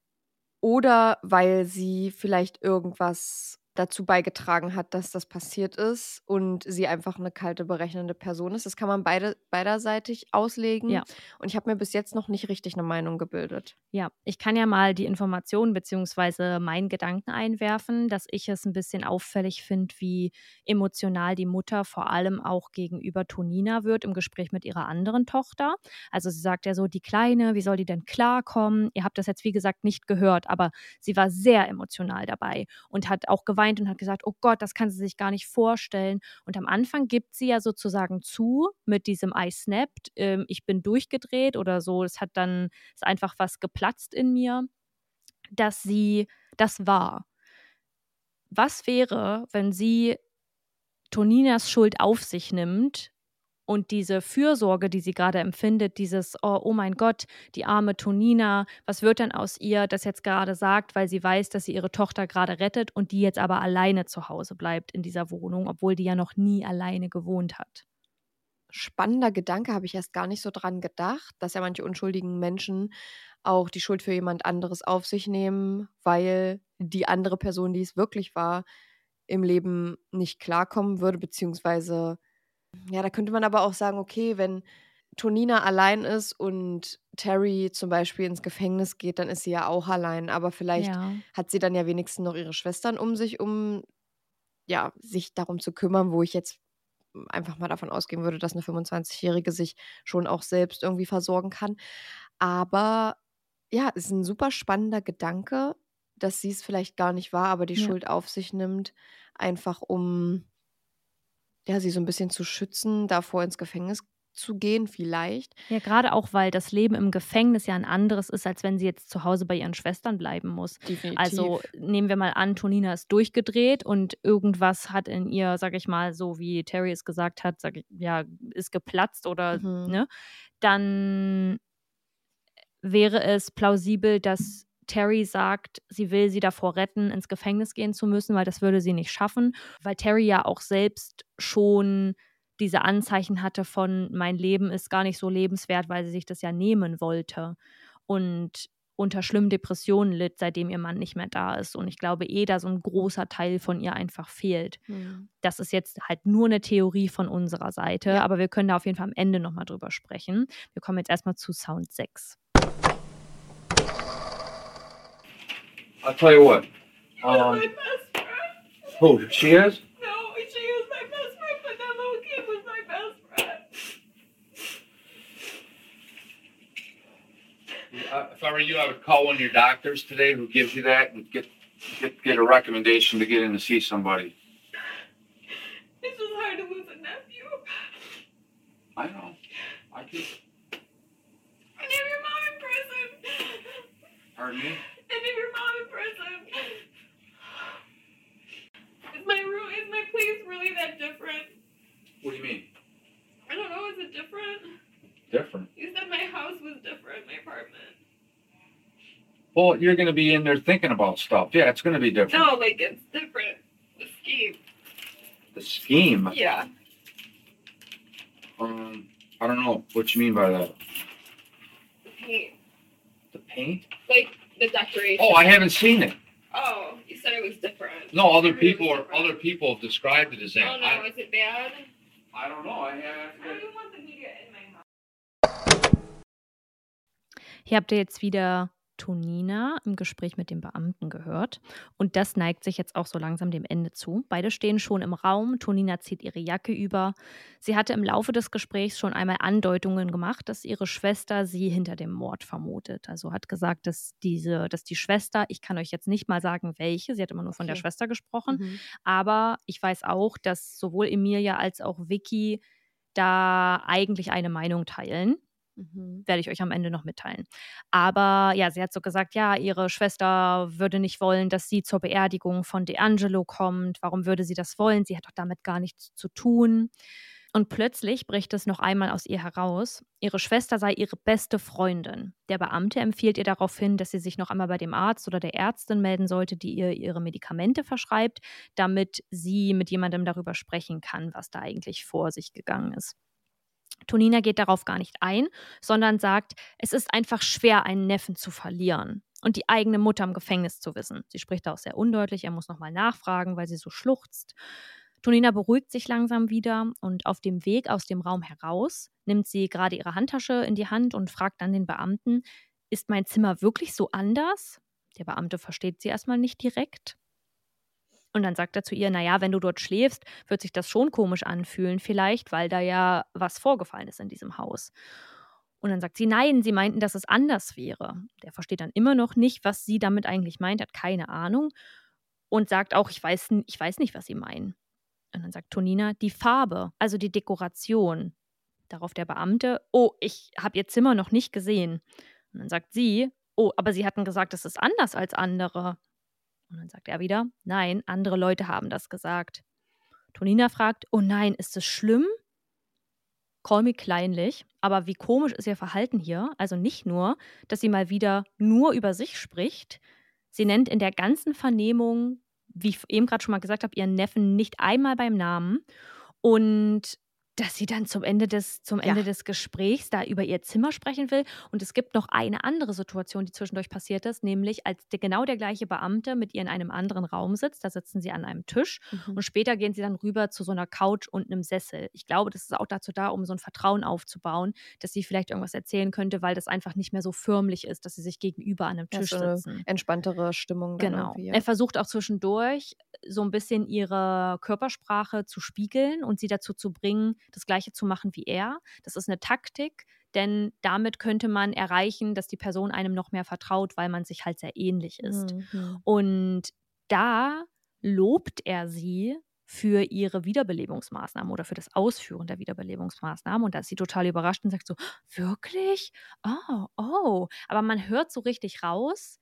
Oder weil sie vielleicht irgendwas dazu beigetragen hat, dass das passiert ist und sie einfach eine kalte, berechnende Person ist. Das kann man beide, beiderseitig auslegen. Ja. Und ich habe mir bis jetzt noch nicht richtig eine Meinung gebildet. Ja, ich kann ja mal die Informationen bzw. meinen Gedanken einwerfen, dass ich es ein bisschen auffällig finde, wie emotional die Mutter vor allem auch gegenüber Tonina wird im Gespräch mit ihrer anderen Tochter. Also sie sagt ja so, die Kleine, wie soll die denn klarkommen? Ihr habt das jetzt, wie gesagt, nicht gehört, aber sie war sehr emotional dabei und hat auch geweint geweint und hat gesagt, oh Gott, das kann sie sich gar nicht vorstellen. Und am Anfang gibt sie ja sozusagen zu mit diesem I snapped, ähm, ich bin durchgedreht oder so. Es hat dann, ist einfach was geplatzt in mir, dass sie das war. Was wäre, wenn sie Toninas Schuld auf sich nimmt und diese Fürsorge, die sie gerade empfindet, dieses, oh, oh mein Gott, die arme Tonina, was wird denn aus ihr, das jetzt gerade sagt, weil sie weiß, dass sie ihre Tochter gerade rettet und die jetzt aber alleine zu Hause bleibt in dieser Wohnung, obwohl die ja noch nie alleine gewohnt hat. Spannender Gedanke, habe ich erst gar nicht so dran gedacht, dass ja manche unschuldigen Menschen auch die Schuld für jemand anderes auf sich nehmen, weil die andere Person, die es wirklich war, im Leben nicht klarkommen würde, beziehungsweise ja, da könnte man aber auch sagen, okay, wenn Tonina allein ist und Terry zum Beispiel ins Gefängnis geht, dann ist sie ja auch allein. Aber vielleicht Ja. hat sie dann ja wenigstens noch ihre Schwestern um sich, um ja, sich darum zu kümmern, wo ich jetzt einfach mal davon ausgehen würde, dass eine 25-Jährige sich schon auch selbst irgendwie versorgen kann. Aber ja, ist ein super spannender Gedanke, dass sie es vielleicht gar nicht war, aber die Ja. Schuld auf sich nimmt, einfach um ja, sie so ein bisschen zu schützen, davor ins Gefängnis zu gehen, vielleicht. Ja, gerade auch, weil das Leben im Gefängnis ja ein anderes ist, als wenn sie jetzt zu Hause bei ihren Schwestern bleiben muss. Definitiv. Also nehmen wir mal an, Tonina ist durchgedreht und irgendwas hat in ihr, sag ich mal, so wie Terry es gesagt hat, sag ich, ja, ist geplatzt oder, Mhm. ne? Dann wäre es plausibel, dass Terry sagt, sie will sie davor retten, ins Gefängnis gehen zu müssen, weil das würde sie nicht schaffen, weil Terry ja auch selbst schon diese Anzeichen hatte von mein Leben ist gar nicht so lebenswert, weil sie sich das ja nehmen wollte und unter schlimmen Depressionen litt, seitdem ihr Mann nicht mehr da ist. Und ich glaube eh, da so ein großer Teil von ihr einfach fehlt. Mhm. Das ist jetzt halt nur eine Theorie von unserer Seite, Ja. aber wir können da auf jeden Fall am Ende nochmal drüber sprechen. Wir kommen jetzt erstmal zu Sound 6. I'll tell you what. Um, who she is? No, she was my best friend, but that little kid was my best friend. Uh, if I were you, I would call one of your doctors today who gives you that and get get get a recommendation to get in to see somebody. It's just hard to lose a nephew. I know. I just And have your mom in prison. pardon me. And have your mom in prison. Is my room, is my place really that different? What do you mean? I don't know, is it different? Different. You said my house was different, my apartment. Well, you're gonna be in there thinking about stuff. Yeah, it's gonna be different. No, like it's different. The scheme. The scheme. Yeah. Um, I don't know what you mean by that. The paint. The paint? Like the decoration. Oh, I haven't seen it. Oh, you said it was different. No, other I heard it was people are different. other people have described it as that. Oh no, I, is it bad? I don't know. I have. I don't want the media in my house. Hier habt ihr jetzt wieder Tonina im Gespräch mit dem Beamten gehört. Und das neigt sich jetzt auch so langsam dem Ende zu. Beide stehen schon im Raum. Tonina zieht ihre Jacke über. Sie hatte im Laufe des Gesprächs schon einmal Andeutungen gemacht, dass ihre Schwester sie hinter dem Mord vermutet. Also hat gesagt, dass diese, dass die Schwester, ich kann euch jetzt nicht mal sagen, welche, sie hat immer nur von der Okay. Schwester gesprochen, Mhm. aber ich weiß auch, dass sowohl Emilia als auch Vicky da eigentlich eine Meinung teilen Mhm. werde ich euch am Ende noch mitteilen. Aber ja, sie hat so gesagt, ja, ihre Schwester würde nicht wollen, dass sie zur Beerdigung von D'Angelo kommt. Warum würde sie das wollen? Sie hat doch damit gar nichts zu tun. Und plötzlich bricht es noch einmal aus ihr heraus. Ihre Schwester sei ihre beste Freundin. Der Beamte empfiehlt ihr daraufhin, dass sie sich noch einmal bei dem Arzt oder der Ärztin melden sollte, die ihr ihre Medikamente verschreibt, damit sie mit jemandem darüber sprechen kann, was da eigentlich vor sich gegangen ist. Tonina geht darauf gar nicht ein, sondern sagt, es ist einfach schwer, einen Neffen zu verlieren und die eigene Mutter im Gefängnis zu wissen. Sie spricht da auch sehr undeutlich, er muss nochmal nachfragen, weil sie so schluchzt. Tonina beruhigt sich langsam wieder und auf dem Weg aus dem Raum heraus nimmt sie gerade ihre Handtasche in die Hand und fragt dann den Beamten, ist mein Zimmer wirklich so anders? Der Beamte versteht sie erstmal nicht direkt. Und dann sagt er zu ihr, naja, wenn du dort schläfst, wird sich das schon komisch anfühlen, vielleicht, weil da ja was vorgefallen ist in diesem Haus. Und dann sagt sie, nein, sie meinten, dass es anders wäre. Der versteht dann immer noch nicht, was sie damit eigentlich meint, hat keine Ahnung. und sagt auch, ich weiß, ich weiß nicht, was Sie meinen. Und dann sagt Tonina, die Farbe, also die Dekoration. Darauf der Beamte, oh, ich habe Ihr Zimmer noch nicht gesehen. Und dann sagt sie, oh, aber Sie hatten gesagt, es ist anders als andere. Und dann sagt er wieder, nein, andere Leute haben das gesagt. Tonina fragt, oh nein, ist es schlimm? Call me kleinlich, aber wie komisch ist ihr Verhalten hier? Also nicht nur, dass sie mal wieder nur über sich spricht, sie nennt in der ganzen Vernehmung, wie ich eben gerade schon mal gesagt habe, ihren Neffen nicht einmal beim Namen und dass sie dann zum Ende des, zum Ende Ja. des Gesprächs da über ihr Zimmer sprechen will. Und es gibt noch eine andere Situation, die zwischendurch passiert ist, nämlich als der, genau der gleiche Beamte mit ihr in einem anderen Raum sitzt. Da sitzen sie an einem Tisch Mhm. und später gehen sie dann rüber zu so einer Couch und einem Sessel. Ich glaube, das ist auch dazu da, um so ein Vertrauen aufzubauen, dass sie vielleicht irgendwas erzählen könnte, weil das einfach nicht mehr so förmlich ist, dass sie sich gegenüber an einem Ja, Tisch so eine sitzen. entspanntere Stimmung. Genau. ja. Er versucht auch zwischendurch so ein bisschen ihre Körpersprache zu spiegeln und sie dazu zu bringen, das Gleiche zu machen wie er. Das ist eine Taktik, denn damit könnte man erreichen, dass die Person einem noch mehr vertraut, weil man sich halt sehr ähnlich ist. Mhm. Und da lobt er sie für ihre Wiederbelebungsmaßnahmen oder für das Ausführen der Wiederbelebungsmaßnahmen. Und da ist sie total überrascht und sagt so, wirklich? Oh, oh. Aber man hört so richtig raus,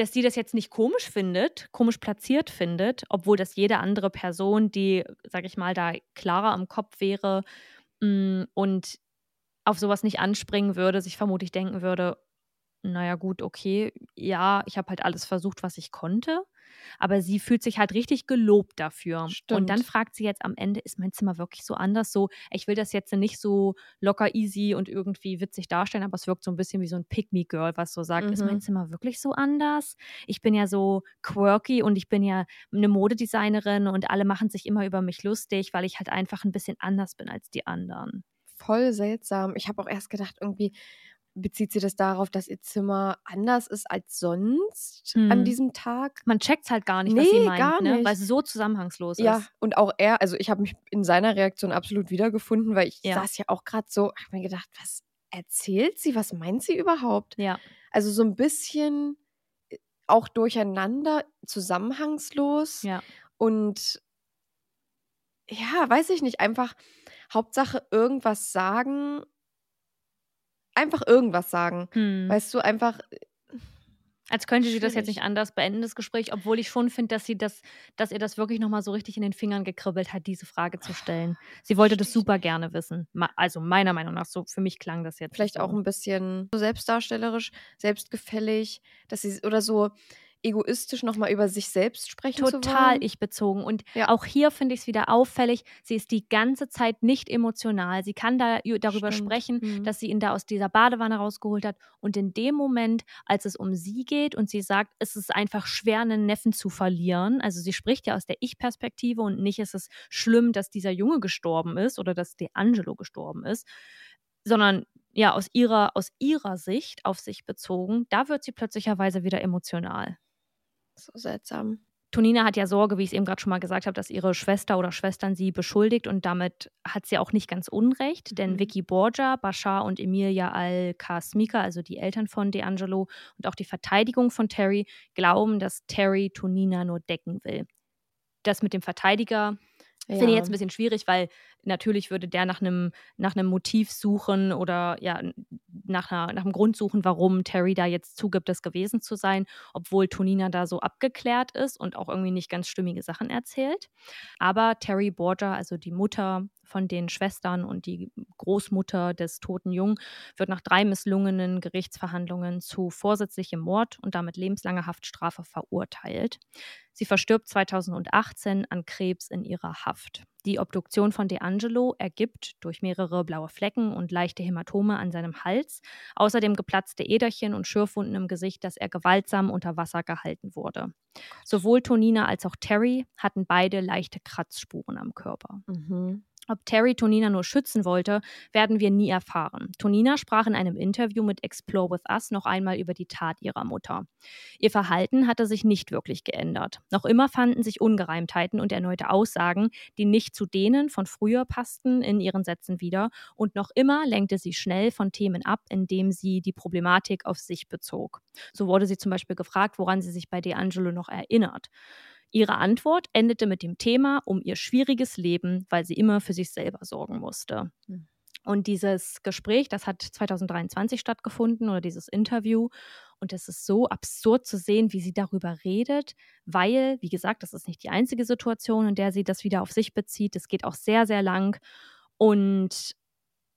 dass sie das jetzt nicht komisch findet, komisch platziert findet, obwohl das jede andere Person, die, sag ich mal, da klarer am Kopf wäre mm, und auf sowas nicht anspringen würde, sich vermutlich denken würde, naja gut, okay, ja, ich habe halt alles versucht, was ich konnte. Aber sie fühlt sich halt richtig gelobt dafür. Und dann Stimmt. fragt sie jetzt am Ende, ist mein Zimmer wirklich so anders? So, ich will das jetzt nicht so locker easy und irgendwie witzig darstellen, aber es wirkt so ein bisschen wie so ein Pick-me-Girl, was so sagt, ist mein Mhm. Zimmer wirklich so anders? Ich bin ja so quirky und ich bin ja eine Modedesignerin und alle machen sich immer über mich lustig, weil ich halt einfach ein bisschen anders bin als die anderen. Voll seltsam. Ich habe auch erst gedacht, irgendwie bezieht sie das darauf, dass ihr Zimmer anders ist als sonst an Hm. diesem Tag. Man checkt halt gar nicht, was sie Nee, meint, gar ne? weil nicht. es so zusammenhangslos Ja, ist. und auch er, also ich habe mich in seiner Reaktion absolut wiedergefunden, weil ich Ja. saß ja auch gerade so, habe mir gedacht, was erzählt sie? Was meint sie überhaupt? Ja. Also so ein bisschen äh, auch durcheinander, zusammenhangslos Ja. und ja, weiß ich nicht, einfach Hauptsache irgendwas sagen, einfach irgendwas sagen. Hm. Weißt du, einfach Als könnte sie das jetzt nicht anders beenden, das Gespräch, obwohl ich schon finde, dass sie das, dass ihr das wirklich nochmal so richtig in den Fingern gekribbelt hat, diese Frage zu stellen. Sie wollte das super gerne wissen. Also meiner Meinung nach, so für mich klang das jetzt vielleicht so. auch ein bisschen so selbstdarstellerisch, selbstgefällig, dass sie oder so egoistisch nochmal über sich selbst sprechen zu total ich bezogen. Und Ja. auch hier finde ich es wieder auffällig, sie ist die ganze Zeit nicht emotional. Sie kann da darüber Stimmt. sprechen, Mhm. dass sie ihn da aus dieser Badewanne rausgeholt hat. Und in dem Moment, als es um sie geht und sie sagt, es ist einfach schwer, einen Neffen zu verlieren. Also sie spricht ja aus der Ich-Perspektive und nicht ist es schlimm, dass dieser Junge gestorben ist oder dass D'Angelo gestorben ist, sondern ja, aus ihrer, aus ihrer Sicht auf sich bezogen, da wird sie plötzlicherweise wieder emotional. So seltsam. Tonina hat ja Sorge, wie ich es eben gerade schon mal gesagt habe, dass ihre Schwester oder Schwestern sie beschuldigt und damit hat sie auch nicht ganz unrecht, denn Mhm. Vicky Borgia, Bashar und Emilia Al-Kasmika, also die Eltern von D'Angelo und auch die Verteidigung von Terry, glauben, dass Terry Tonina nur decken will. Das mit dem Verteidiger finde ich Ja. jetzt ein bisschen schwierig, weil natürlich würde der nach einem nach Motiv suchen oder ja nach, einer, nach einem Grund suchen, warum Terry da jetzt zugibt, das gewesen zu sein, obwohl Tonina da so abgeklärt ist und auch irgendwie nicht ganz stimmige Sachen erzählt. Aber Terry Borgia, also die Mutter von den Schwestern und die Großmutter des toten Jungen, wird nach drei misslungenen Gerichtsverhandlungen zu vorsätzlichem Mord und damit lebenslanger Haftstrafe verurteilt. Sie verstirbt 2018 an Krebs in ihrer Haft. Die Obduktion von D'Angelo ergibt durch mehrere blaue Flecken und leichte Hämatome an seinem Hals, außerdem geplatzte Äderchen und Schürfwunden im Gesicht, dass er gewaltsam unter Wasser gehalten wurde. Sowohl Tonina als auch Terry hatten beide leichte Kratzspuren am Körper. Mhm. Ob Terry Tonina nur schützen wollte, werden wir nie erfahren. Tonina sprach in einem Interview mit Explore with Us noch einmal über die Tat ihrer Mutter. Ihr Verhalten hatte sich nicht wirklich geändert. Noch immer fanden sich Ungereimtheiten und erneute Aussagen, die nicht zu denen von früher passten, in ihren Sätzen wieder. Und noch immer lenkte sie schnell von Themen ab, indem sie die Problematik auf sich bezog. So wurde sie zum Beispiel gefragt, woran sie sich bei D'Angelo noch erinnert. Ihre Antwort endete mit dem Thema um ihr schwieriges Leben, weil sie immer für sich selber sorgen musste. Hm. Und dieses Gespräch, das hat 2023 stattgefunden oder dieses Interview. Und es ist so absurd zu sehen, wie sie darüber redet, weil, wie gesagt, das ist nicht die einzige Situation, in der sie das wieder auf sich bezieht. Es geht auch sehr, sehr lang. Und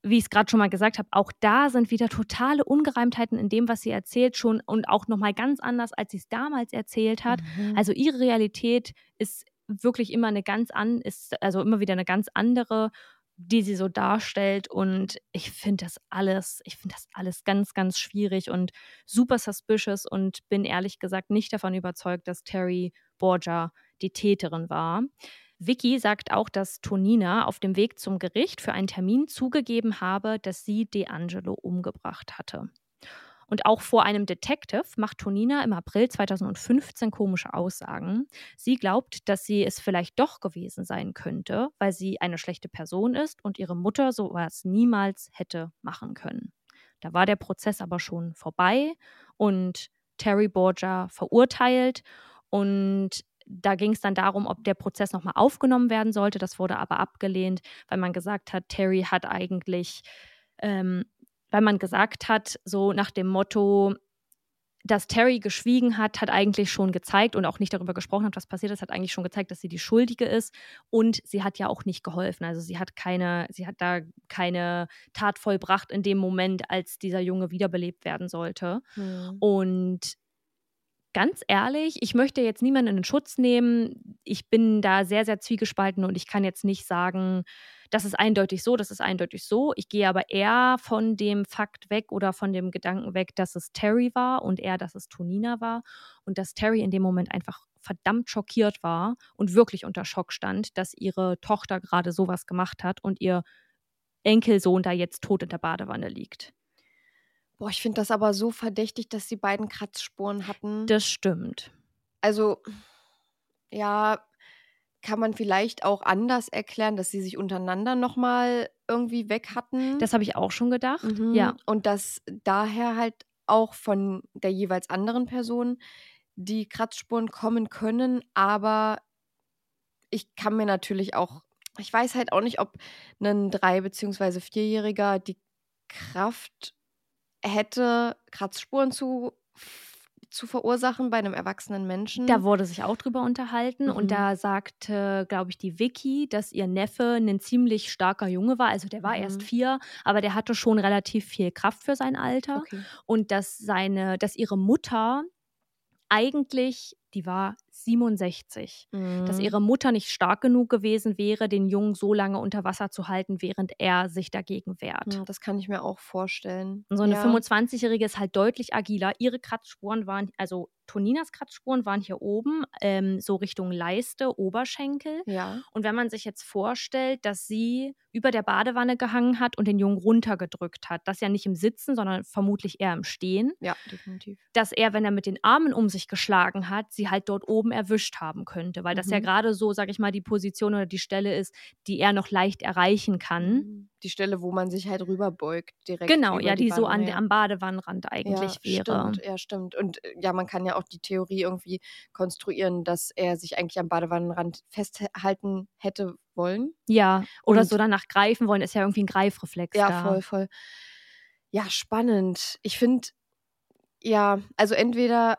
wie ich es gerade schon mal gesagt habe, auch da sind wieder totale Ungereimtheiten in dem, was sie erzählt schon und auch nochmal ganz anders, als sie es damals erzählt hat. Mhm. Also ihre Realität ist wirklich immer eine ganz an, ist also immer wieder eine ganz andere, die sie so darstellt. Und ich finde das alles, ich finde das alles ganz, ganz schwierig und super suspicious und bin ehrlich gesagt nicht davon überzeugt, dass Terry Borgia die Täterin war. Vicky sagt auch, dass Tonina auf dem Weg zum Gericht für einen Termin zugegeben habe, dass sie D'Angelo umgebracht hatte. Und auch vor einem Detective macht Tonina im April 2015 komische Aussagen. Sie glaubt, dass sie es vielleicht doch gewesen sein könnte, weil sie eine schlechte Person ist und ihre Mutter sowas niemals hätte machen können. Da war der Prozess aber schon vorbei und Terry Borgia verurteilt und da ging es dann darum, ob der Prozess nochmal aufgenommen werden sollte. Das wurde aber abgelehnt, weil man gesagt hat, Terry hat eigentlich, ähm, weil man gesagt hat, so nach dem Motto, dass Terry geschwiegen hat, hat eigentlich schon gezeigt und auch nicht darüber gesprochen hat, was passiert ist, hat eigentlich schon gezeigt, dass sie die Schuldige ist. Und sie hat ja auch nicht geholfen. Also sie hat keine, sie hat da keine Tat vollbracht in dem Moment, als dieser Junge wiederbelebt werden sollte. Mhm. Und ganz ehrlich, ich möchte jetzt niemanden in den Schutz nehmen. Ich bin da sehr, sehr zwiegespalten und ich kann jetzt nicht sagen, das ist eindeutig so, das ist eindeutig so. Ich gehe aber eher von dem Fakt weg oder von dem Gedanken weg, dass es Terry war und eher, dass es Tonina war und dass Terry in dem Moment einfach verdammt schockiert war und wirklich unter Schock stand, dass ihre Tochter gerade sowas gemacht hat und ihr Enkelsohn da jetzt tot in der Badewanne liegt. Boah, ich finde das aber so verdächtig, dass die beiden Kratzspuren hatten. Das stimmt. Also, ja, kann man vielleicht auch anders erklären, dass sie sich untereinander nochmal irgendwie weg hatten. Das habe ich auch schon gedacht. Mhm. Ja. Und dass daher halt auch von der jeweils anderen Person die Kratzspuren kommen können. Aber ich kann mir natürlich auch, ich weiß halt auch nicht, ob ein drei- bzw. vierjähriger die Kraft hätte, Kratzspuren zu, zu verursachen bei einem erwachsenen Menschen. Da wurde sich auch drüber unterhalten Mhm. und da sagte, glaube ich, die Vicky, dass ihr Neffe ein ziemlich starker Junge war. Also der war Mhm. erst vier, aber der hatte schon relativ viel Kraft für sein Alter. Okay. Und dass seine, dass ihre Mutter eigentlich, die war 67, dass Mhm. ihre Mutter nicht stark genug gewesen wäre, den Jungen so lange unter Wasser zu halten, während er sich dagegen wehrt. Ja, das kann ich mir auch vorstellen. Und so eine ja. 25-Jährige ist halt deutlich agiler. Ihre Kratzspuren waren, also Toninas Kratzspuren waren hier oben, ähm, so Richtung Leiste, Oberschenkel. Ja. Und wenn man sich jetzt vorstellt, dass sie über der Badewanne gehangen hat und den Jungen runtergedrückt hat, das ja nicht im Sitzen, sondern vermutlich eher im Stehen, Ja, definitiv. dass er, wenn er mit den Armen um sich geschlagen hat, sie halt dort oben erwischt haben könnte, weil das ja Mhm. gerade so, sag ich mal, die Position oder die Stelle ist, die er noch leicht erreichen kann. Mhm. Die Stelle, wo man sich halt rüberbeugt, direkt. Genau, ja, die, so an, am Badewannenrand eigentlich ja, wäre. Stimmt, ja, stimmt. Und äh, ja, man kann ja auch die Theorie irgendwie konstruieren, dass er sich eigentlich am Badewannenrand festhalten hätte wollen. Ja, oder Und- so danach greifen wollen, ist ja irgendwie ein Greifreflex Ja, da. voll, voll. Ja, spannend. Ich finde, ja, also entweder,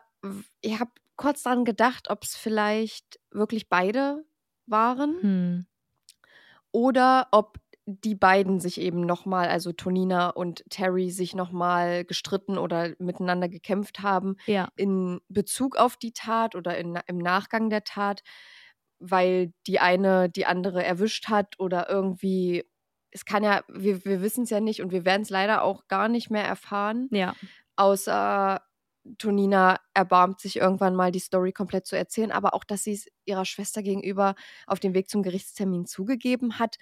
ich habe kurz dran gedacht, ob es vielleicht wirklich beide waren Hm. oder ob die beiden sich eben nochmal, also Tonina und Terry, sich nochmal gestritten oder miteinander gekämpft haben Ja. in Bezug auf die Tat oder in, im Nachgang der Tat, weil die eine die andere erwischt hat oder irgendwie, es kann ja, wir, wir wissen es ja nicht und wir werden es leider auch gar nicht mehr erfahren, Ja. außer Tonina erbarmt sich irgendwann mal die Story komplett zu erzählen, aber auch, dass sie es ihrer Schwester gegenüber auf dem Weg zum Gerichtstermin zugegeben hat,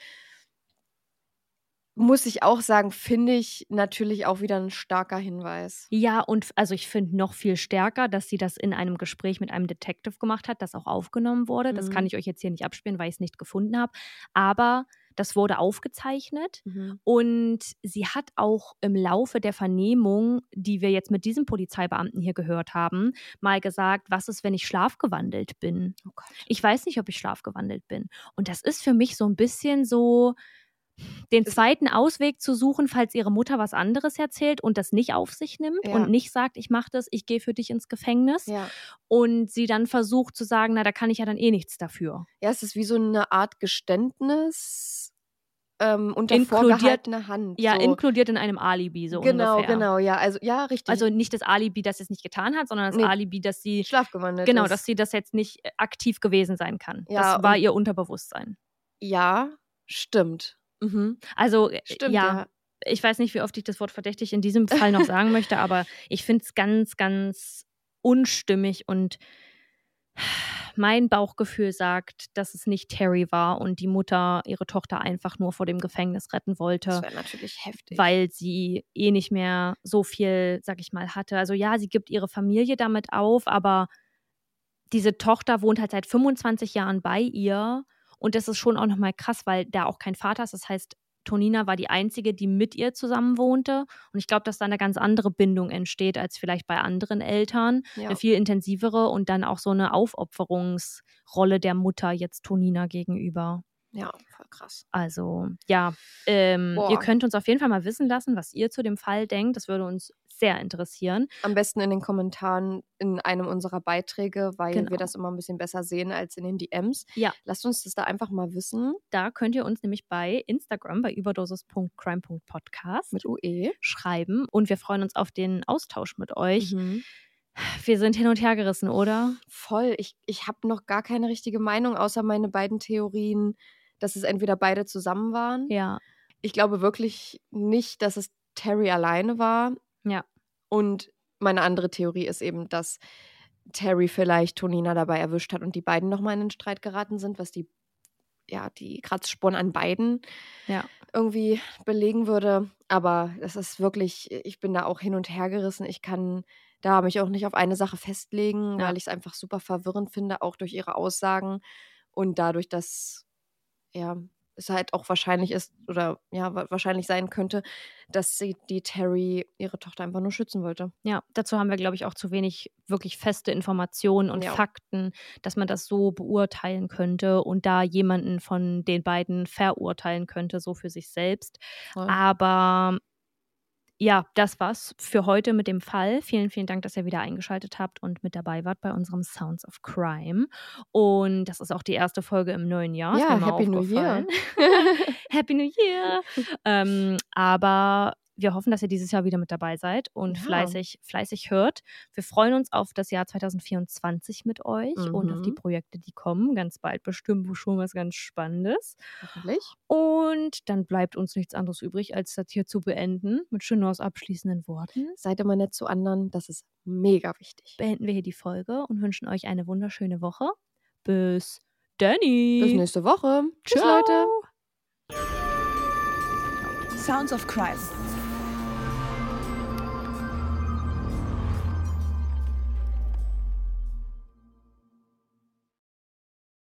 muss ich auch sagen, finde ich natürlich auch wieder ein starker Hinweis. Ja, und also ich finde noch viel stärker, dass sie das in einem Gespräch mit einem Detective gemacht hat, das auch aufgenommen wurde. Das kann Mhm. ich euch jetzt hier nicht abspielen, weil ich es nicht gefunden habe. Aber das wurde aufgezeichnet Mhm. und sie hat auch im Laufe der Vernehmung, die wir jetzt mit diesem Polizeibeamten hier gehört haben, mal gesagt, was ist, wenn ich schlafgewandelt bin? Oh. Ich weiß nicht, ob ich schlafgewandelt bin. Und das ist für mich so ein bisschen so, den zweiten Ausweg zu suchen, falls ihre Mutter was anderes erzählt und das nicht auf sich nimmt Ja. und nicht sagt, ich mache das, ich gehe für dich ins Gefängnis. Ja. Und sie dann versucht zu sagen, na, da kann ich ja dann eh nichts dafür. Ja, es ist wie so eine Art Geständnis ähm, unter Inkludiert- vorgehaltener Hand. Ja, so. inkludiert in einem Alibi so Genau, ungefähr. genau, ja, also ja, richtig. Also nicht das Alibi, das sie es nicht getan hat, sondern das Nee. Alibi, dass sie schlafgewandelt genau, ist. dass sie das jetzt nicht äh, aktiv gewesen sein kann. Ja, das war ihr Unterbewusstsein. ja, stimmt. Mhm. Also äh, Stimmt, ja, ja. ich weiß nicht, wie oft ich das Wort verdächtig in diesem Fall noch sagen möchte, aber ich finde es ganz, ganz unstimmig und mein Bauchgefühl sagt, dass es nicht Terry war und die Mutter ihre Tochter einfach nur vor dem Gefängnis retten wollte. Das wäre natürlich heftig. weil sie eh nicht mehr so viel, sag ich mal, hatte. Also ja, sie gibt ihre Familie damit auf, aber diese Tochter wohnt halt seit 25 Jahren bei ihr und das ist schon auch nochmal krass, weil da auch kein Vater ist. Das heißt, Tonina war die einzige, die mit ihr zusammen wohnte und ich glaube, dass da eine ganz andere Bindung entsteht als vielleicht bei anderen Eltern, Ja. eine viel intensivere und dann auch so eine Aufopferungsrolle der Mutter jetzt Tonina gegenüber. ja, voll krass. Also, ja, ähm, ihr könnt uns auf jeden Fall mal wissen lassen, was ihr zu dem Fall denkt. Das würde uns sehr interessieren. Am besten in den Kommentaren in einem unserer Beiträge, weil Genau. wir das immer ein bisschen besser sehen als in den DMs. Ja. Lasst uns das da einfach mal wissen. Da könnt ihr uns nämlich bei Instagram, bei überdosis.crime.podcast Mit UE. schreiben und wir freuen uns auf den Austausch mit euch. Mhm. Wir sind hin und her gerissen, oder? Voll. Ich, ich habe noch gar keine richtige Meinung, außer meine beiden Theorien, dass es entweder beide zusammen waren. Ja. Ich glaube wirklich nicht, dass es Terry alleine war. Ja. Und meine andere Theorie ist eben, dass Terry vielleicht Tonina dabei erwischt hat und die beiden nochmal in den Streit geraten sind, was die, ja, die Kratzspuren an beiden Ja. irgendwie belegen würde. Aber das ist wirklich, ich bin da auch hin und her gerissen. Ich kann da mich auch nicht auf eine Sache festlegen, Ja. weil ich es einfach super verwirrend finde, auch durch ihre Aussagen und dadurch, dass ja, es halt auch wahrscheinlich ist oder ja, wa- wahrscheinlich sein könnte, dass sie die Terry ihre Tochter einfach nur schützen wollte. Ja, dazu haben wir, glaube ich, auch zu wenig wirklich feste Informationen und Ja. Fakten, dass man das so beurteilen könnte und da jemanden von den beiden verurteilen könnte, so für sich selbst. Voll. Aber ja, das war's für heute mit dem Fall. Vielen, vielen Dank, dass ihr wieder eingeschaltet habt und mit dabei wart bei unserem Sounds of Crime. Und das ist auch die erste Folge im neuen Jahr. Ja, Happy New Year. *laughs* Happy New Year. *laughs* ähm, aber wir hoffen, dass ihr dieses Jahr wieder mit dabei seid und Ja. fleißig, fleißig hört. Wir freuen uns auf das Jahr 2024 mit euch und auf die Mhm. Projekte, die kommen. Ganz bald bestimmt schon was ganz Spannendes. Hoffentlich. Und dann bleibt uns nichts anderes übrig, als das hier zu beenden mit Chenors abschließenden Worten. Seid immer nett zu anderen, das ist mega wichtig. Beenden wir hier die Folge und wünschen euch eine wunderschöne Woche. Bis Danny. Bis nächste Woche. Tschüss, Ciao. Leute. Sounds of Crime.